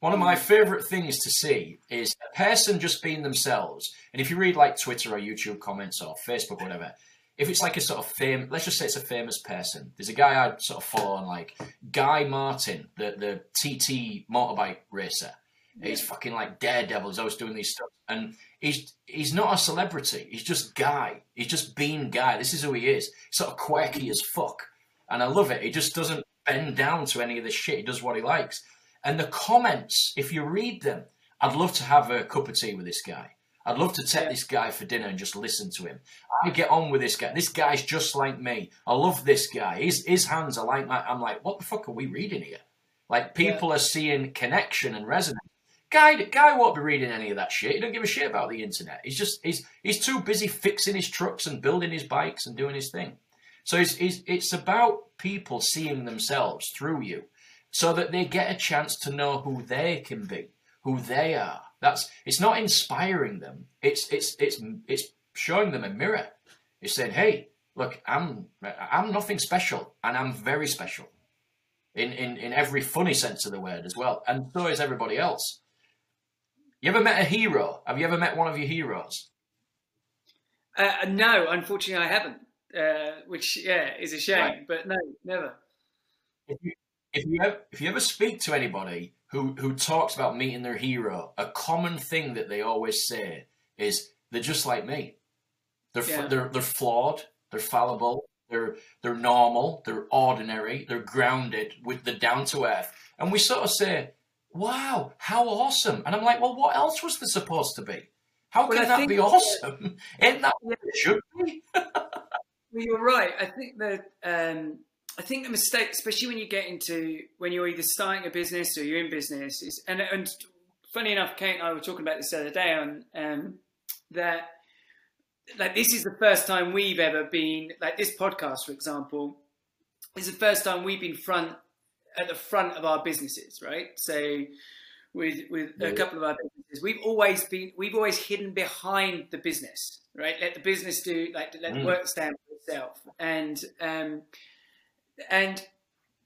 One of my favorite things to see is a person just being themselves. And if you read like Twitter or YouTube comments or Facebook or whatever, if it's like a sort of fame, let's just say it's a famous person. There's a guy I sort of follow on like Guy Martin, the the TT motorbike racer. He's fucking like daredevil. He's always doing these stuff, and he's he's not a celebrity. He's just Guy. He's just being Guy. This is who he is. He's sort of quirky as fuck, and I love it. He just doesn't bend down to any of this shit. He does what he likes. And the comments, if you read them, I'd love to have a cup of tea with this guy. I'd love to take yeah. this guy for dinner and just listen to him. I get on with this guy. This guy's just like me. I love this guy. His his hands are like my. I'm like, what the fuck are we reading here? Like people yeah. are seeing connection and resonance Guy, guy won't be reading any of that shit. He don't give a shit about the internet. He's just he's he's too busy fixing his trucks and building his bikes and doing his thing. So it's it's, it's about people seeing themselves through you, so that they get a chance to know who they can be, who they are. That's it's not inspiring them. It's it's it's it's showing them a mirror. It's saying, hey, look, I'm I'm nothing special, and I'm very special in, in, in every funny sense of the word as well. And so is everybody else. You ever met a hero? Have you ever met one of your heroes? Uh, no, unfortunately, I haven't. Uh, which yeah is a shame, right. but no, never. If you if you ever, if you ever speak to anybody who who talks about meeting their hero, a common thing that they always say is they're just like me. They're yeah. they're they're flawed. They're fallible. They're they're normal. They're ordinary. They're grounded with the down to earth. And we sort of say, "Wow, how awesome!" And I'm like, "Well, what else was there supposed to be? How well, can I that be awesome? Isn't that what it should be?" well, you're right. I think that. Um, I think the mistake, especially when you get into when you're either starting a business or you're in business, is and and funny enough, Kate and I were talking about this the other day on um, that like this is the first time we've ever been like this podcast, for example, is the first time we've been front at the front of our businesses, right? So with with yeah. a couple of our businesses, we've always been we've always hidden behind the business, right? Let the business do like let mm. the work stand for itself, and um, and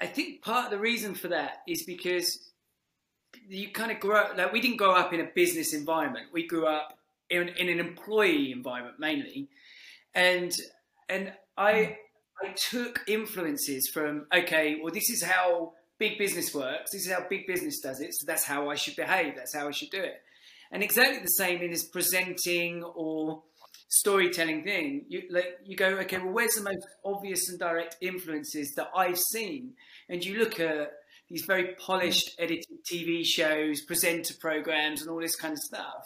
I think part of the reason for that is because you kind of grow like we didn't grow up in a business environment. We grew up in, in an employee environment mainly, and and I hmm. I took influences from okay, well this is how big business works. This is how big business does it. So that's how I should behave. That's how I should do it. And exactly the same in this presenting or storytelling thing. You like you go, okay, well, where's the most obvious and direct influences that I've seen? And you look at these very polished mm. edited TV shows, presenter programs, and all this kind of stuff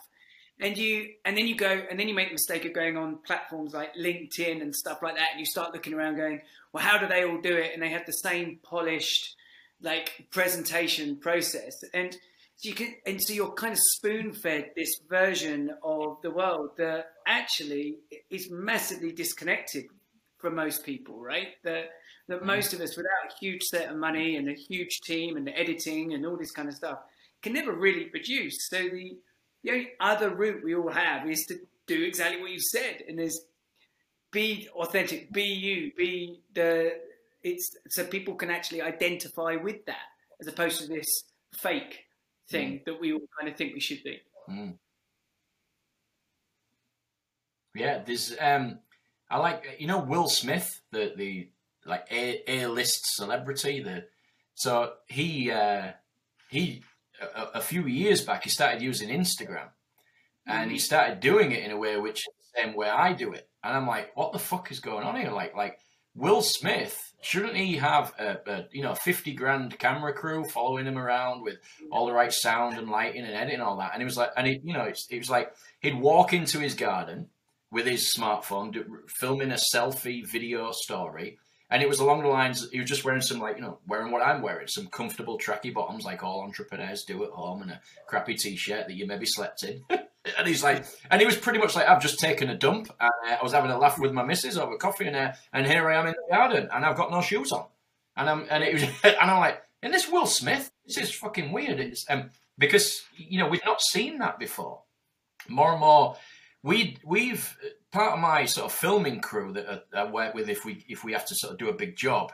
and you and then you go and then you make the mistake of going on platforms like linkedin and stuff like that and you start looking around going well how do they all do it and they have the same polished like presentation process and you can and so you're kind of spoon fed this version of the world that actually is massively disconnected from most people right that that mm. most of us without a huge set of money and a huge team and the editing and all this kind of stuff can never really produce so the the only other route we all have is to do exactly what you said, and there's be authentic, be you, be the. It's so people can actually identify with that, as opposed to this fake thing mm. that we all kind of think we should be. Mm. Yeah, there's um, I like you know Will Smith, the the like A A list celebrity. The so he uh, he a, a, few years back, he started using Instagram, and he mm. started doing it in a way which is the same way I do it. And I'm like, what the fuck is going on here? Like, like Will Smith shouldn't he have a, a you know fifty grand camera crew following him around with all the right sound and lighting and editing all that? And he was like, and he you know it's, it was like he'd walk into his garden with his smartphone, do, filming a selfie video story, and it was along the lines, he was just wearing some, like, you know, wearing what I'm wearing, some comfortable tracky bottoms, like all entrepreneurs do at home, and a crappy t shirt that you maybe slept in. and he's like, and he was pretty much like, I've just taken a dump, and uh, I was having a laugh with my missus over coffee, and uh, and here I am in the garden, and I've got no shoes on. And I'm, and it was, and I'm like, and this Will Smith, this is fucking weird. It's, um, because, you know, we've not seen that before. More and more, we we've part of my sort of filming crew that I, work with if we if we have to sort of do a big job.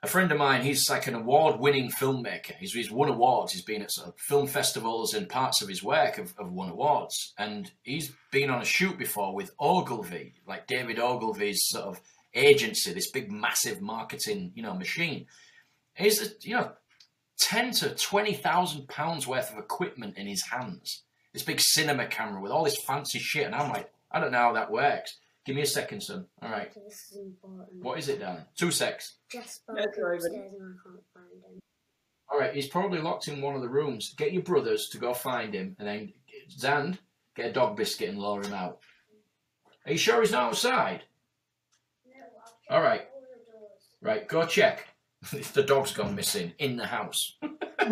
A friend of mine, he's like an award-winning filmmaker. He's, he's won awards. He's been at sort of film festivals, and parts of his work have, have won awards. And he's been on a shoot before with Ogilvy, like David Ogilvy's sort of agency, this big, massive marketing, you know, machine. He's, you know, ten to twenty thousand pounds worth of equipment in his hands. This big cinema camera with all this fancy shit, and I'm like, I don't know how that works. Give me a second, son. All right. This is important. What is it, Dan? Two secs. Jasper upstairs and I can't find him. All right, he's probably locked in one of the rooms. Get your brothers to go find him, and then Zand, get a dog biscuit and lure him out. Are you sure he's not outside? No. All right. Right, go check. If the dog's gone missing in the house.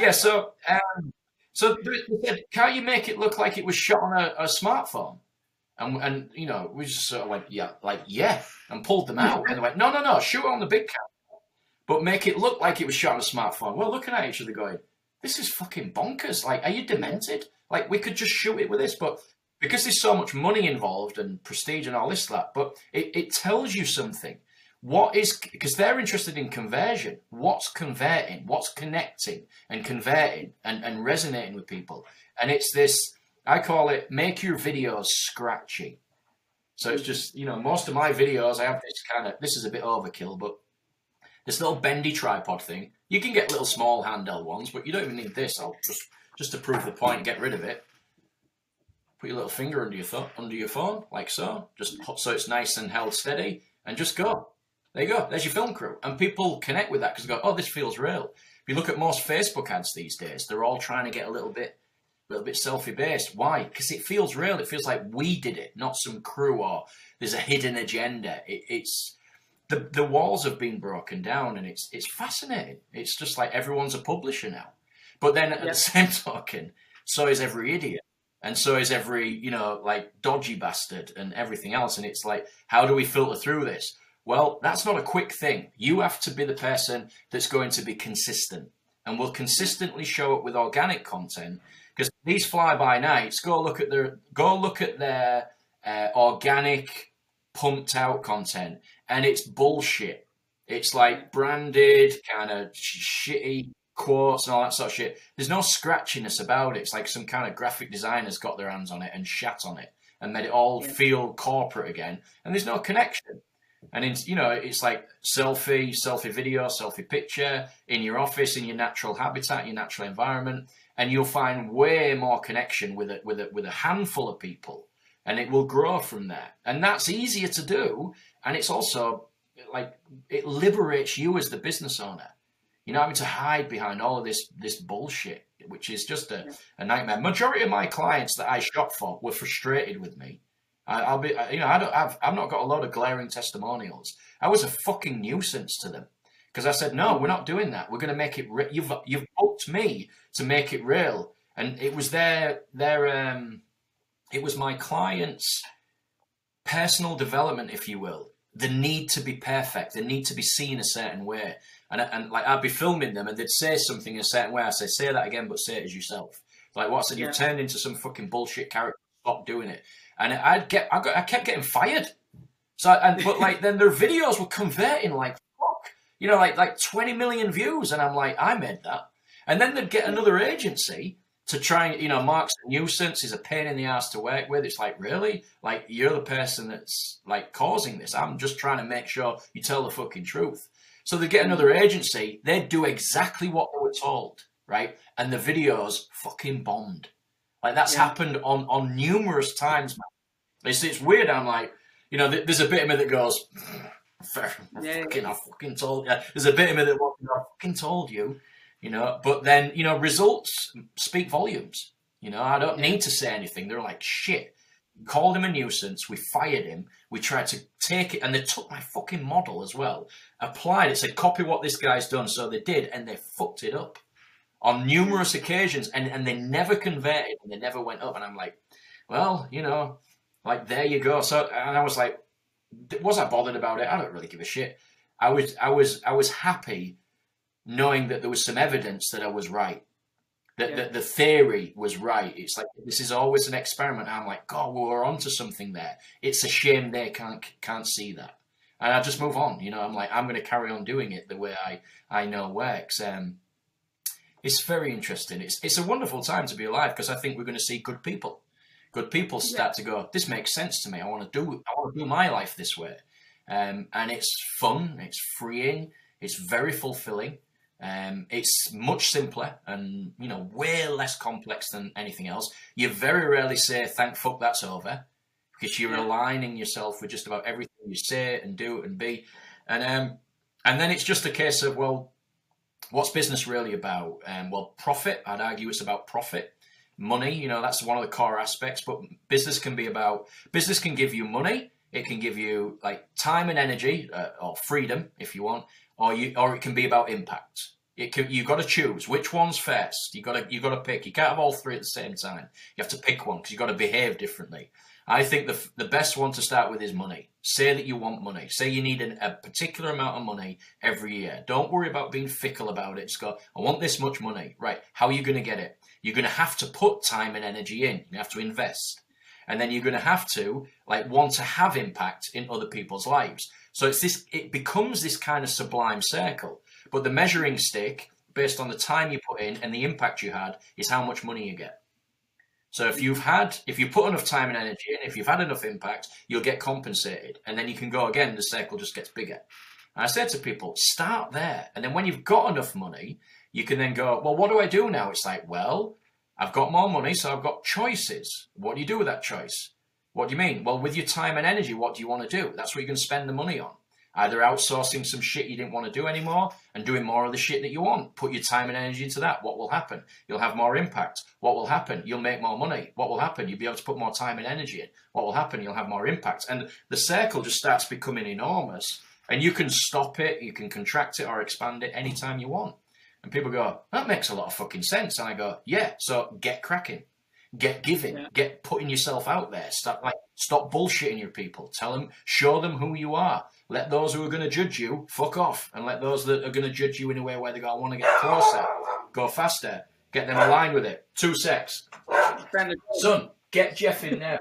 yeah, so um, so they said, can't you make it look like it was shot on a, a smartphone? And, and you know, we just sort of went, yeah, like, yeah, and pulled them out. And they went, no, no, no, shoot it on the big camera, but make it look like it was shot on a smartphone. We're looking at each other going, this is fucking bonkers. Like, are you demented? Like, we could just shoot it with this, but because there's so much money involved and prestige and all this that, but it, it tells you something. What is because they're interested in conversion. What's converting? What's connecting and converting and, and resonating with people? And it's this I call it make your videos scratchy. So it's just, you know, most of my videos I have this kind of this is a bit overkill, but this little bendy tripod thing. You can get little small handheld ones, but you don't even need this. I'll just just to prove the point, get rid of it. Put your little finger under your th- under your phone, like so. Just so it's nice and held steady, and just go. There you go. There's your film crew. And people connect with that because they go, oh, this feels real. If you look at most Facebook ads these days, they're all trying to get a little bit little bit selfie based. Why? Because it feels real. It feels like we did it, not some crew or there's a hidden agenda. It, it's the the walls have been broken down, and it's it's fascinating. It's just like everyone's a publisher now. But then at the same token, so is every idiot. And so is every, you know, like dodgy bastard and everything else. And it's like, how do we filter through this? Well, that's not a quick thing. You have to be the person that's going to be consistent and will consistently show up with organic content these fly by nights. Go look at their go look at their uh, organic pumped out content and it's bullshit. It's like branded kind of shitty quotes and all that sort of shit. There's no scratchiness about it. It's like some kind of graphic designer's got their hands on it and shat on it and made it all yeah. feel corporate again and there's no connection. And in, you know, it's like selfie, selfie video, selfie picture in your office, in your natural habitat, your natural environment, and you'll find way more connection with it with a with a handful of people, and it will grow from there. And that's easier to do, and it's also like it liberates you as the business owner. You know, having to hide behind all of this this bullshit, which is just a, a nightmare. Majority of my clients that I shop for were frustrated with me I, will be, you know, I don't, I've, I've not got a lot of glaring testimonials. I was a fucking nuisance to them because I said, no, we're not doing that. We're going to make it. Re- you've, you've booked me to make it real, and it was their, their, um, it was my client's personal development, if you will. The need to be perfect, the need to be seen a certain way, and and like I'd be filming them, and they'd say something in a certain way. I say, say that again, but say it as yourself. Like what I said, yeah. you've turned into some fucking bullshit character. Stop doing it and I'd get I, got, I kept getting fired. So and but like then their videos were converting like you know, like like twenty million views, and I'm like I made that, and then they'd get another agency to try and you know Mark's a nuisance, he's a pain in the ass to work with. It's like really, like you're the person that's like causing this. I'm just trying to make sure you tell the fucking truth. So they get another agency, they'd do exactly what they were told, right? And the videos fucking bombed. Like that's yeah. happened on on numerous times. Man. It's it's weird. I'm like, you know, there's a bit of me that goes, yeah, fucking, I fucking told you. There's a bit of me that I fucking told you, you know. But then, you know, results speak volumes. You know, I don't need to say anything. They're like, shit. Called him a nuisance. We fired him. We tried to take it, and they took my fucking model as well. Applied it, said, copy what this guy's done. So they did, and they fucked it up on numerous occasions, and, and they never converted and they never went up. And I'm like, well, you know, like there you go. So and I was like, was I bothered about it? I don't really give a shit. I was I was I was happy knowing that there was some evidence that I was right. That, yeah. that the theory was right. It's like this is always an experiment. I'm like, God, well, we're onto something there. It's a shame they can't can't see that. And I just move on. You know, I'm like, I'm going to carry on doing it the way I I know works. Um, it's very interesting. It's it's a wonderful time to be alive because I think we're going to see good people. Good people start yeah. to go. This makes sense to me. I want to do. I want to do my life this way, um, and it's fun. It's freeing. It's very fulfilling. Um, it's much simpler and you know way less complex than anything else. You very rarely say "thank fuck that's over" because you're yeah. aligning yourself with just about everything you say and do and be, and um, and then it's just a case of well, What's business really about? Um, well, profit. I'd argue it's about profit, money. You know, that's one of the core aspects. But business can be about business can give you money. It can give you like time and energy uh, or freedom, if you want, or you or it can be about impact. It can, you've got to choose which one's first. You got to you got to pick. You can't have all three at the same time. You have to pick one because you've got to behave differently. I think the the best one to start with is money. Say that you want money. Say you need an, a particular amount of money every year. Don't worry about being fickle about it. Go, I want this much money. Right. How are you going to get it? You're going to have to put time and energy in. You have to invest. And then you're going to have to like want to have impact in other people's lives. So it's this it becomes this kind of sublime circle. But the measuring stick based on the time you put in and the impact you had is how much money you get. So if you've had, if you put enough time and energy in, if you've had enough impact, you'll get compensated, and then you can go again. The circle just gets bigger. And I said to people, start there, and then when you've got enough money, you can then go, well, what do I do now? It's like, well, I've got more money, so I've got choices. What do you do with that choice? What do you mean? Well, with your time and energy, what do you want to do? That's what you can spend the money on. Either outsourcing some shit you didn't want to do anymore and doing more of the shit that you want. Put your time and energy into that. What will happen? You'll have more impact. What will happen? You'll make more money. What will happen? You'll be able to put more time and energy in. What will happen? You'll have more impact. And the circle just starts becoming enormous. And you can stop it, you can contract it or expand it anytime you want. And people go, that makes a lot of fucking sense. And I go, yeah, so get cracking. Get giving, yeah. get putting yourself out there. Stop like stop bullshitting your people. Tell them, show them who you are. Let those who are going to judge you fuck off, and let those that are going to judge you in a way where they go, I want to get closer, go faster, get them aligned with it. Two secs. Son, get Jeff in there.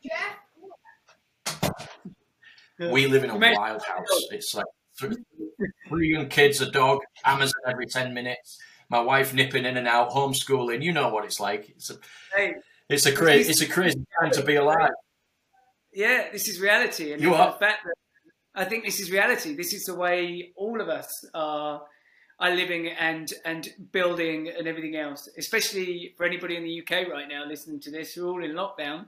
Jeff. We live in a wild house. It's like three young kids, a dog, Amazon every 10 minutes, my wife nipping in and out, homeschooling. You know what it's like. It's a, hey, it's a crazy, it's a crazy time to be alive. Yeah, this is reality. And you are. The fact that I think this is reality. This is the way all of us are are living and and building and everything else. Especially for anybody in the UK right now listening to this, we're all in lockdown.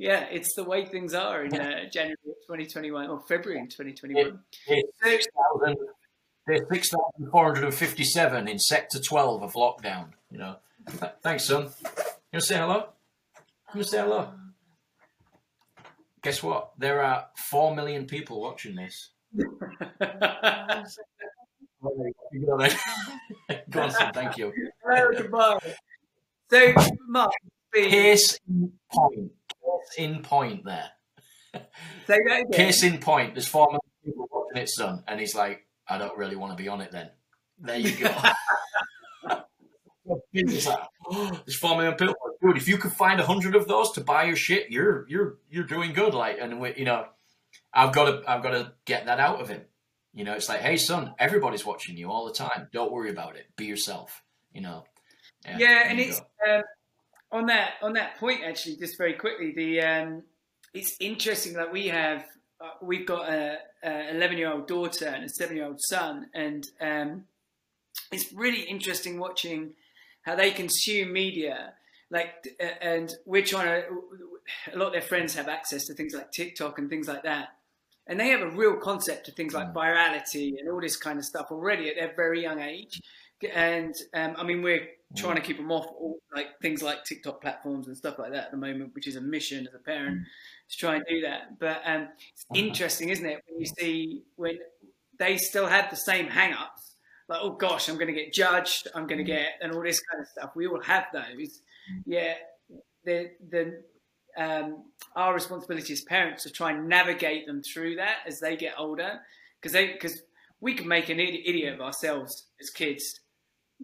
Yeah, it's the way things are in uh, January 2021 or February 2021. It, there's 6,457 in Sector 12 of lockdown. You know, thanks, son. You want to say hello? You want to say hello? Guess what? There are four million people watching this. Go on, son. Thank you. goodbye. So, Mark, point. Case in point. There. Say that again. Case in point. There's four million people watching it, son, and he's like, I don't really want to be on it. Then there you go. There's four million people. Dude, if you could find a hundred of those to buy your shit, you're you're you're doing good. Like, and we, you know, I've got to I've got to get that out of him. You know, it's like, hey, son, everybody's watching you all the time. Don't worry about it. Be yourself. You know. Yeah, yeah and it's um, on that on that point actually. Just very quickly, the um, it's interesting that we have uh, we've got a, a 11 year old daughter and a seven year old son, and um, it's really interesting watching how they consume media. Like, and we're trying to. A lot of their friends have access to things like TikTok and things like that, and they have a real concept of things like mm. virality and all this kind of stuff already at their very young age. And um, I mean, we're trying to keep them off all, like things like TikTok platforms and stuff like that at the moment, which is a mission as a parent mm. to try and do that. But um, it's uh-huh. interesting, isn't it, when you see when they still have the same hang-ups like, oh gosh, I'm going to get judged, I'm going to mm. get, and all this kind of stuff. We all have those. Yeah, the the um, our responsibility as parents to try and navigate them through that as they get older, because they because we can make an idiot of ourselves as kids,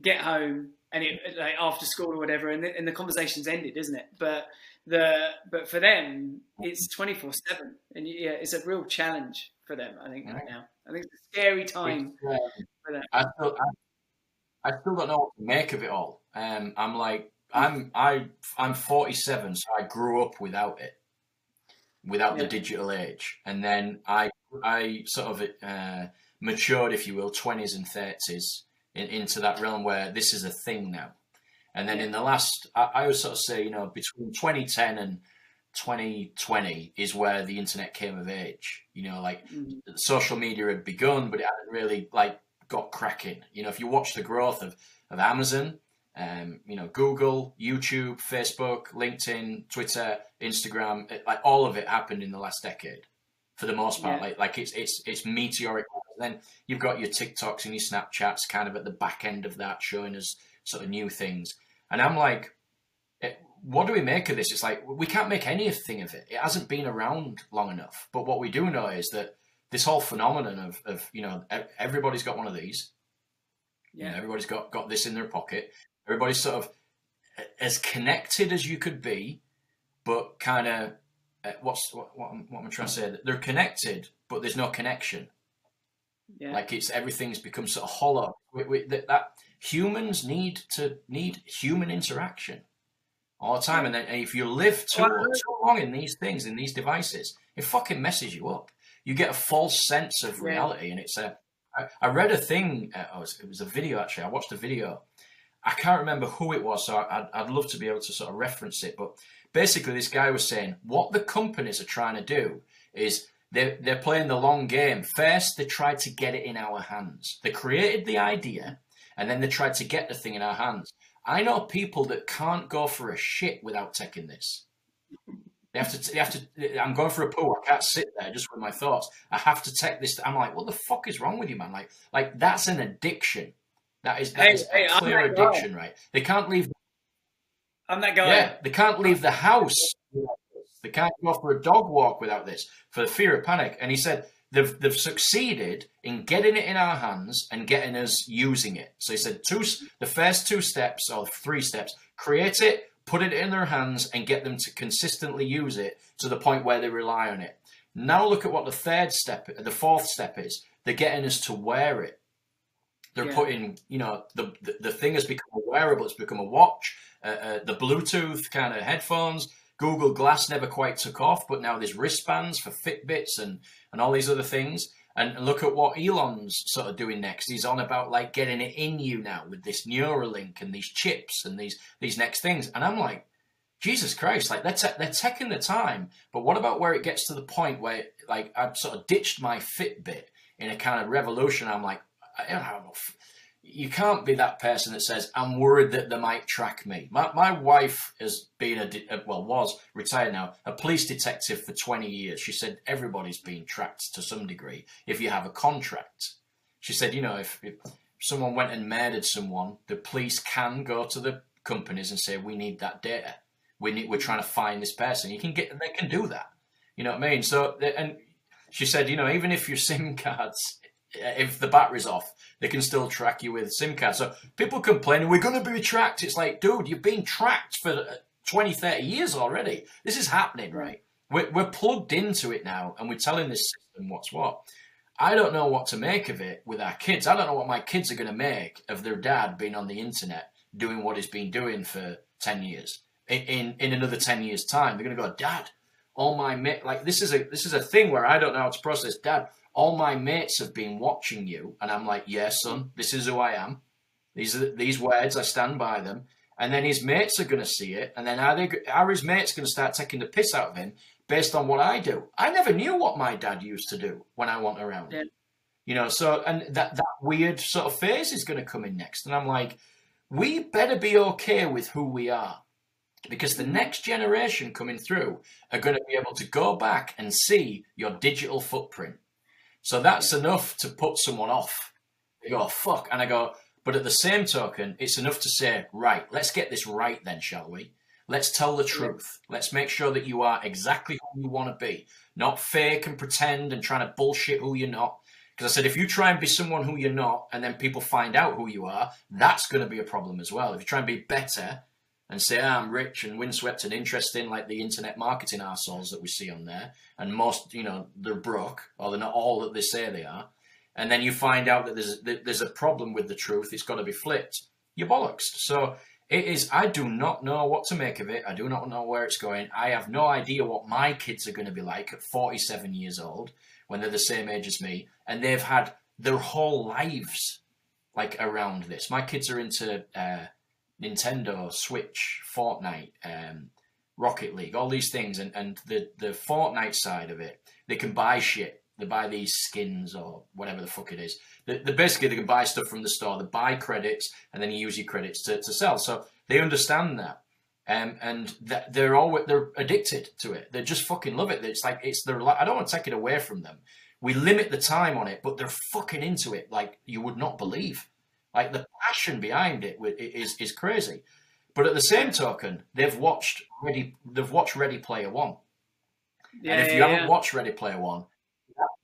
get home and it like after school or whatever, and the, and the conversation's ended, isn't it? But the but for them, it's twenty four seven, and yeah, it's a real challenge for them. I think right now. I think it's a scary time. Um, I still, I, I, still don't know what to make of it all. Um, I'm like, I'm, I, I'm 47, so I grew up without it, without yeah. the digital age, and then I, I sort of uh, matured, if you will, 20s and 30s in, into that realm where this is a thing now. And then in the last, I, I would sort of say, you know, between 2010 and 2020 is where the internet came of age. You know, like mm-hmm. social media had begun, but it hadn't really like got cracking. You know, if you watch the growth of, of Amazon, um, you know, Google, YouTube, Facebook, LinkedIn, Twitter, Instagram, it, like all of it happened in the last decade. For the most part. Yeah. Like like it's it's it's meteoric. Then you've got your TikToks and your Snapchats kind of at the back end of that, showing us sort of new things. And I'm like, eh, what do we make of this? It's like we can't make anything of it. It hasn't been around long enough. But what we do know is that this whole phenomenon of, of you know everybody's got one of these. Yeah. You know, everybody's got got this in their pocket. Everybody's sort of as connected as you could be, but kind of uh, what's what, what, what am I trying to say? They're connected, but there's no connection. Yeah. Like it's everything's become sort of hollow. We, we, that, that, humans need to need human interaction all the time, and then and if you live too, too long in these things in these devices, it fucking messes you up. You get a false sense of reality, yeah. and it's a. I, I read a thing. Uh, oh, it was a video actually. I watched a video. I can't remember who it was, so I'd, I'd love to be able to sort of reference it. But basically, this guy was saying what the companies are trying to do is they're, they're playing the long game. First, they tried to get it in our hands. They created the idea, and then they tried to get the thing in our hands. I know people that can't go for a shit without taking this. They have to. They have to. I'm going for a poo. I can't sit there just with my thoughts. I have to take this. I'm like, what the fuck is wrong with you, man? Like, like that's an addiction. That is, that hey, is hey, a clear addiction, right? They can't leave. I'm that guy. Yeah, they can't leave the house they can't go for a dog walk without this for fear of panic. And he said they've they've succeeded in getting it in our hands and getting us using it. So he said two the first two steps or three steps: create it, put it in their hands, and get them to consistently use it to the point where they rely on it. Now look at what the third step, the fourth step is. They're getting us to wear it. They're yeah. putting, you know, the, the, the thing has become a wearable. It's become a watch. Uh, uh, the Bluetooth kind of headphones. Google Glass never quite took off, but now there's wristbands for Fitbits and, and all these other things. And look at what Elon's sort of doing next. He's on about like getting it in you now with this Neuralink and these chips and these these next things. And I'm like, Jesus Christ, like they're, te- they're taking the time. But what about where it gets to the point where like I've sort of ditched my Fitbit in a kind of revolution? I'm like, I don't know, you can't be that person that says, I'm worried that they might track me. My, my wife has been a, well, was retired now, a police detective for 20 years. She said everybody's being tracked to some degree if you have a contract. She said, you know, if, if someone went and murdered someone, the police can go to the companies and say, we need that data. We need, we're trying to find this person. You can get, they can do that. You know what I mean? So, and she said, you know, even if your SIM cards Uh, if the battery's off, they can still track you with SIM cards. So people complaining, we're going to be tracked. It's like, dude, you've been tracked for uh, 20, 30 years already. This is happening, right? We're, we're plugged into it now and we're telling this system what's what. I don't know what to make of it with our kids. I don't know what my kids are going to make of their dad being on the internet doing what he's been doing for 10 years. In, in, in another 10 years' time, they're going to go, Dad, all my mate, like this is a this is a thing where I don't know how to process. Dad, all my mates have been watching you, and I'm like, yes, yeah, son, this is who I am. These are these words. I stand by them. And then his mates are going to see it, and then are, they, are his mates going to start taking the piss out of him based on what I do? I never knew what my dad used to do when I went around. Yeah. You know, so and that that weird sort of phase is going to come in next, and I'm like, we better be okay with who we are because the mm-hmm. next generation coming through are going to be able to go back and see your digital footprint. So that's enough to put someone off. They go, oh, fuck. And I go, but at the same token, it's enough to say, right, let's get this right then, shall we? Let's tell the truth. Let's make sure that you are exactly who you want to be, not fake and pretend and trying to bullshit who you're not. Because I said, if you try and be someone who you're not, and then people find out who you are, that's going to be a problem as well. If you try and be better and say, oh, I'm rich and windswept and interesting, like the internet marketing assholes that we see on there, and most, you know, they're broke, or they're not all that they say they are, and then you find out that there's there's a problem with the truth, it's got to be flipped. You're bollocks. So it is. I do not know what to make of it. I do not know where it's going. I have no idea what my kids are going to be like at 47 years old when they're the same age as me, and they've had their whole lives like around this. My kids are into. Uh, Nintendo, Switch, Fortnite, um, Rocket League, all these things, and, and the, the Fortnite side of it, they can buy shit. They buy these skins or whatever the fuck it is. They, basically they can buy stuff from the store. They buy credits and then you use your credits to, to sell. So they understand that. Um, and they're all they're addicted to it. They just fucking love it. It's like it's their. I don't want to take it away from them. We limit the time on it, but they're fucking into it like you would not believe. Like the passion behind it is is crazy. But at the same token, they've watched Ready. They've watched Ready Player One. Yeah, and if you yeah, haven't yeah. watched Ready Player One,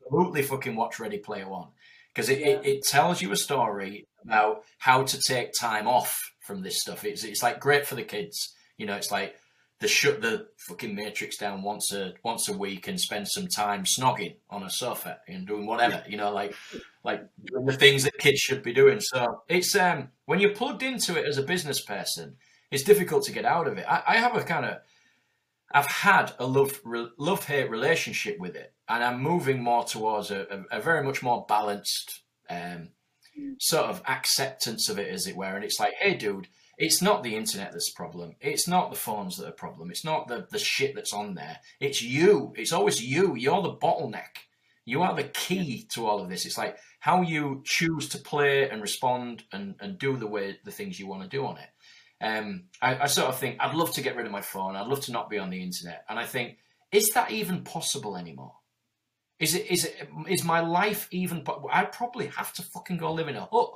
absolutely fucking watch Ready Player One because it, it, it, tells you a story about how to take time off from this stuff. It's it's like great for the kids. You know, it's like they shut the fucking matrix down once a once a week and spend some time snogging on a sofa and doing whatever. You know, like like doing the things that kids should be doing. So it's um when you're plugged into it as a business person, it's difficult to get out of it. I, I have a kind of I've had a love love hate relationship with it, and I'm moving more towards a, a, a very much more balanced um, sort of acceptance of it, as it were. And it's like, hey, dude, it's not the internet that's a problem. It's not the phones that are a problem. It's not the, the shit that's on there. It's you. It's always you. You're the bottleneck. You are the key to all of this. It's like how you choose to play and respond and, and do the way the things you want to do on it. Um, I, I sort of think I'd love to get rid of my phone. I'd love to not be on the internet. And I think, is that even possible anymore? Is it? Is it? Is my life even? I'd probably have to fucking go live in a hut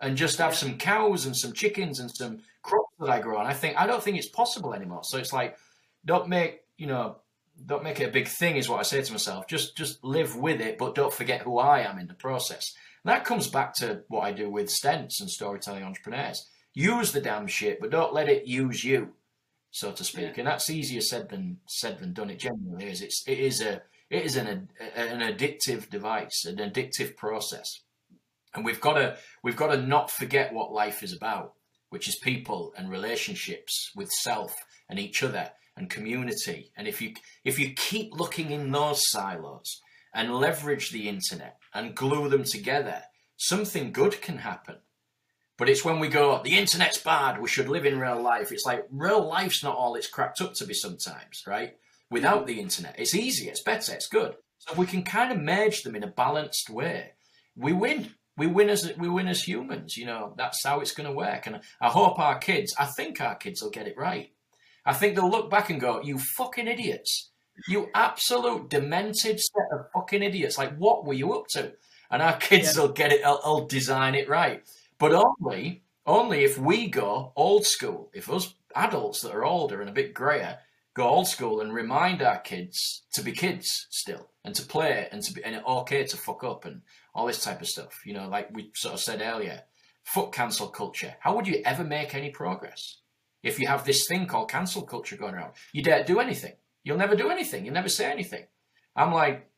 and just have some cows and some chickens and some crops that I grow. And I think I don't think it's possible anymore. So it's like, don't make you know, don't make it a big thing. Is what I say to myself. Just just live with it, but don't forget who I am in the process. And that comes back to what I do with stents and storytelling entrepreneurs. Use the damn shit, but don't let it use you, so to speak. Yeah. And that's easier said than said than done. It genuinely is. It's it is a it is an an addictive device, an addictive process and we've got to we've got to not forget what life is about which is people and relationships with self and each other and community. And if you if you keep looking in those silos and leverage the internet and glue them together something good can happen. But it's when we go the internet's bad we should live in real life. It's like real life's not all it's cracked up to be sometimes right? Without the internet it's easier it's better it's good. So if we can kind of merge them in a balanced way we win we win as we win as humans. You know that's how it's going to work. And I hope our kids. I think our kids will get it right. I think they'll look back and go, "You fucking idiots! You absolute demented set of fucking idiots! Like what were you up to?" And our kids yeah. will get it. They'll, they'll design it right. But only only if we go old school. If us adults that are older and a bit grayer go old school and remind our kids to be kids still and to play and to be and okay to fuck up and all this type of stuff. You know, like we sort of said earlier, fuck cancel culture. How would you ever make any progress if you have this thing called cancel culture going around? You dare do anything. You'll never do anything. You'll never say anything. I'm like,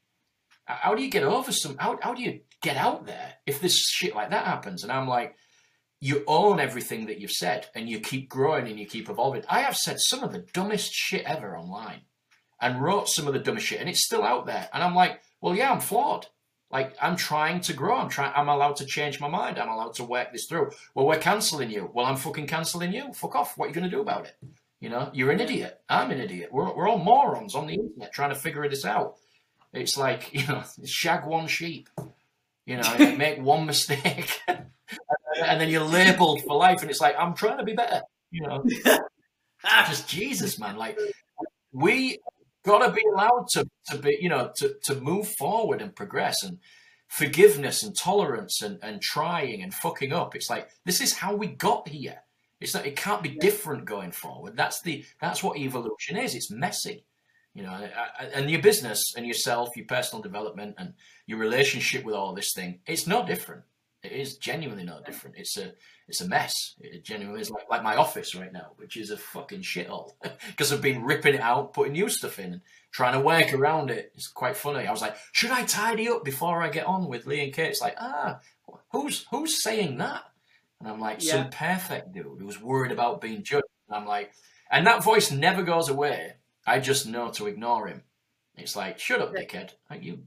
how do you get over some? How, how do you get out there if this shit like that happens? And I'm like, you own everything that you've said and you keep growing and you keep evolving. I have said some of the dumbest shit ever online and wrote some of the dumbest shit and it's still out there. And I'm like, well, yeah, I'm flawed. Like I'm trying to grow. I'm trying. I'm allowed to change my mind. I'm allowed to work this through. Well, we're cancelling you. Well, I'm fucking cancelling you. Fuck off. What are you going to do about it? You know, you're an idiot. I'm an idiot. We're we're all morons on the internet trying to figure this out. It's like you know, shag one sheep. You know, make one mistake, and then you're labelled for life. And it's like I'm trying to be better. You know, just Jesus, man. Like we got to be allowed to, to be, you know, to, to move forward and progress and forgiveness and tolerance and, and trying and fucking up. It's like, this is how we got here. It's not, it can't be different going forward. That's the, that's what evolution is. It's messy, you know, and your business and yourself, your personal development and your relationship with all this thing, it's no different. It is genuinely no different. It's a it's a mess. It genuinely is like, like my office right now, which is a fucking shithole because I've been ripping it out, putting new stuff in, and trying to work around it. It's quite funny. I was like, should I tidy up before I get on with Lee and Kate? It's like, ah, who's who's saying that? And I'm like, yeah. some perfect dude who's worried about being judged. And I'm like, and that voice never goes away. I just know to ignore him. It's like, shut up, dickhead. Like you,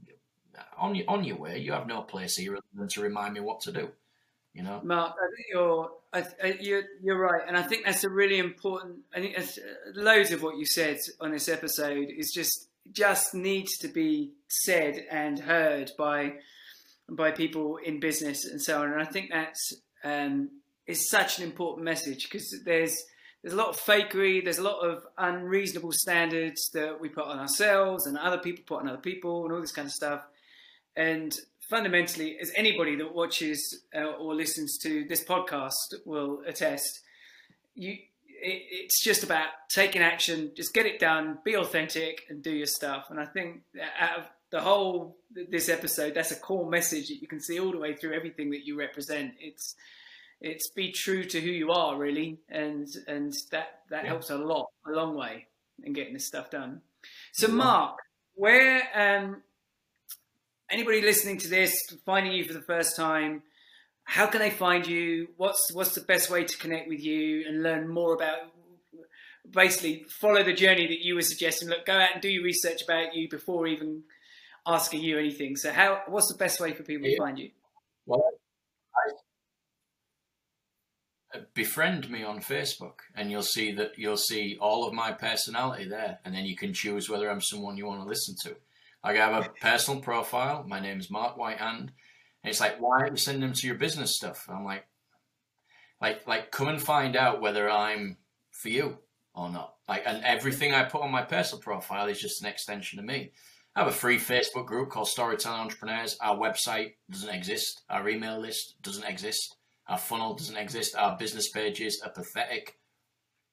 on your on your way. You have no place here other than to remind me what to do. You know, Mark. I think you're I, you're you're right, and I think that's a really important. I think uh, loads of what you said on this episode is just just needs to be said and heard by by people in business and so on. And I think that's um, is such an important message because there's there's a lot of fakery. There's a lot of unreasonable standards that we put on ourselves and other people put on other people and all this kind of stuff. And fundamentally, as anybody that watches uh, or listens to this podcast will attest, you it, it's just about taking action, just get it done, be authentic, and do your stuff. And I think out of the whole this episode, that's a core message that you can see all the way through everything that you represent. It's it's be true to who you are really, and and that that yeah. helps a lot, a long way in getting this stuff done. So, Mark, where um, anybody listening to this, finding you for the first time, how can they find you? What's what's the best way to connect with you and learn more about? Basically, follow the journey that you were suggesting. Look, go out and do your research about you before even asking you anything. So, how? What's the best way for people yeah. to find you? Well, I, uh, befriend me on Facebook, and you'll see that you'll see all of my personality there, and then you can choose whether I'm someone you want to listen to. I have a personal profile. My name is Mark Whitehand and it's like, why aren't you sending them to your business stuff? I'm like, like, like, come and find out whether I'm for you or not. Like, and everything I put on my personal profile is just an extension of me. I have a free Facebook group called Storytelling Entrepreneurs. Our website doesn't exist. Our email list doesn't exist. Our funnel doesn't exist. Our business pages are pathetic.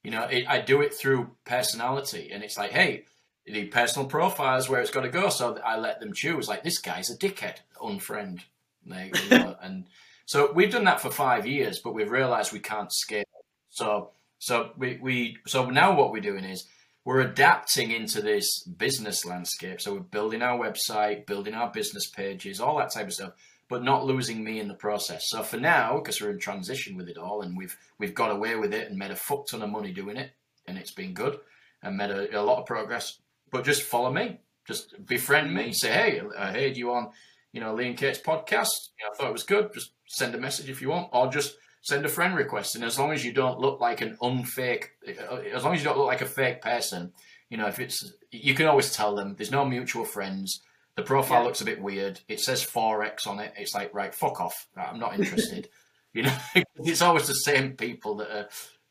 You know, it, I do it through personality, and it's like, hey, the personal profiles where it's got to go. So I let them choose. Like, this guy's a dickhead, unfriend. They, you know, and so we've done that for five years, but we've realised we can't scale. So so we, we so now what we're doing is we're adapting into this business landscape. So we're building our website, building our business pages, all that type of stuff, but not losing me in the process. So for now, because we're in transition with it all, and we've we've got away with it and made a fuck ton of money doing it, and it's been good and made a, a lot of progress. But just follow me, just befriend me, say hey, I heard you on you know, Lee and Kate's podcast. You know, I thought it was good. Just send a message if you want, or just send a friend request. And as long as you don't look like an unfake, uh, as long as you don't look like a fake person, you know, if it's, you can always tell them there's no mutual friends. The profile yeah. looks a bit weird. It says forex on it. It's like, right, fuck off. I'm not interested. you know, it's always the same people that are,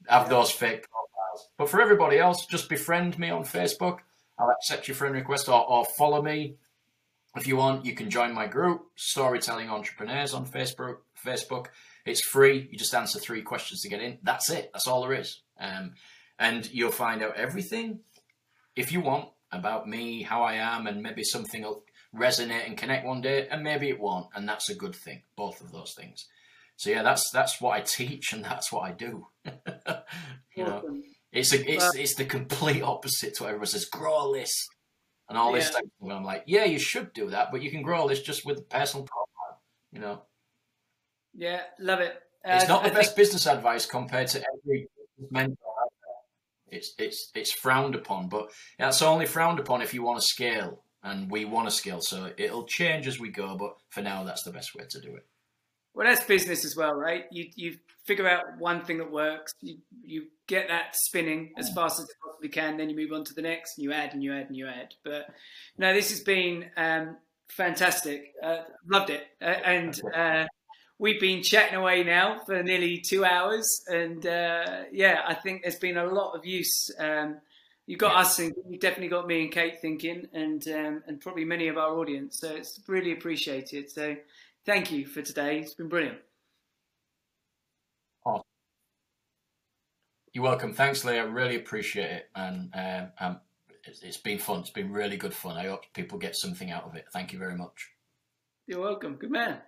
have yeah. those fake profiles. But for everybody else, just befriend me on Facebook. I'll accept your friend request or, or follow me if you want, you can join my group, Storytelling Entrepreneurs on Facebook. Facebook. It's free. You just answer three questions to get in. That's it. That's all there is. Um, and you'll find out everything, if you want, about me, how I am, and maybe something will resonate and connect one day, and maybe it won't, and that's a good thing. Both of those things. So yeah, that's that's what I teach, and that's what I do. you know, it's a, it's it's the complete opposite to what everyone says. Grow a list, and all yeah. this stuff. And I'm like, yeah, you should do that, but you can grow all this just with the personal profile, you know. Yeah, love it. Uh, it's not the I best think... business advice compared to every mentor It's it's it's frowned upon, but that's only frowned upon if you want to scale, and we want to scale. So it'll change as we go, but for now, that's the best way to do it. Well, that's business as well, right? You you figure out one thing that works, you you get that spinning as fast as you possibly can, then you move on to the next, and you add and you add and you add. But no, this has been um, fantastic. Uh, loved it, uh, and uh, we've been chatting away now for nearly two hours, and uh, yeah, I think there's been a lot of use. Um, you got us thinking. You definitely got me and Kate thinking, and um, and probably many of our audience. So it's really appreciated. So thank you for today. It's been brilliant. Oh. You're welcome. Thanks, Lee. I really appreciate it. And um, um, it's, it's been fun. It's been really good fun. I hope people get something out of it. Thank you very much. You're welcome. Good man.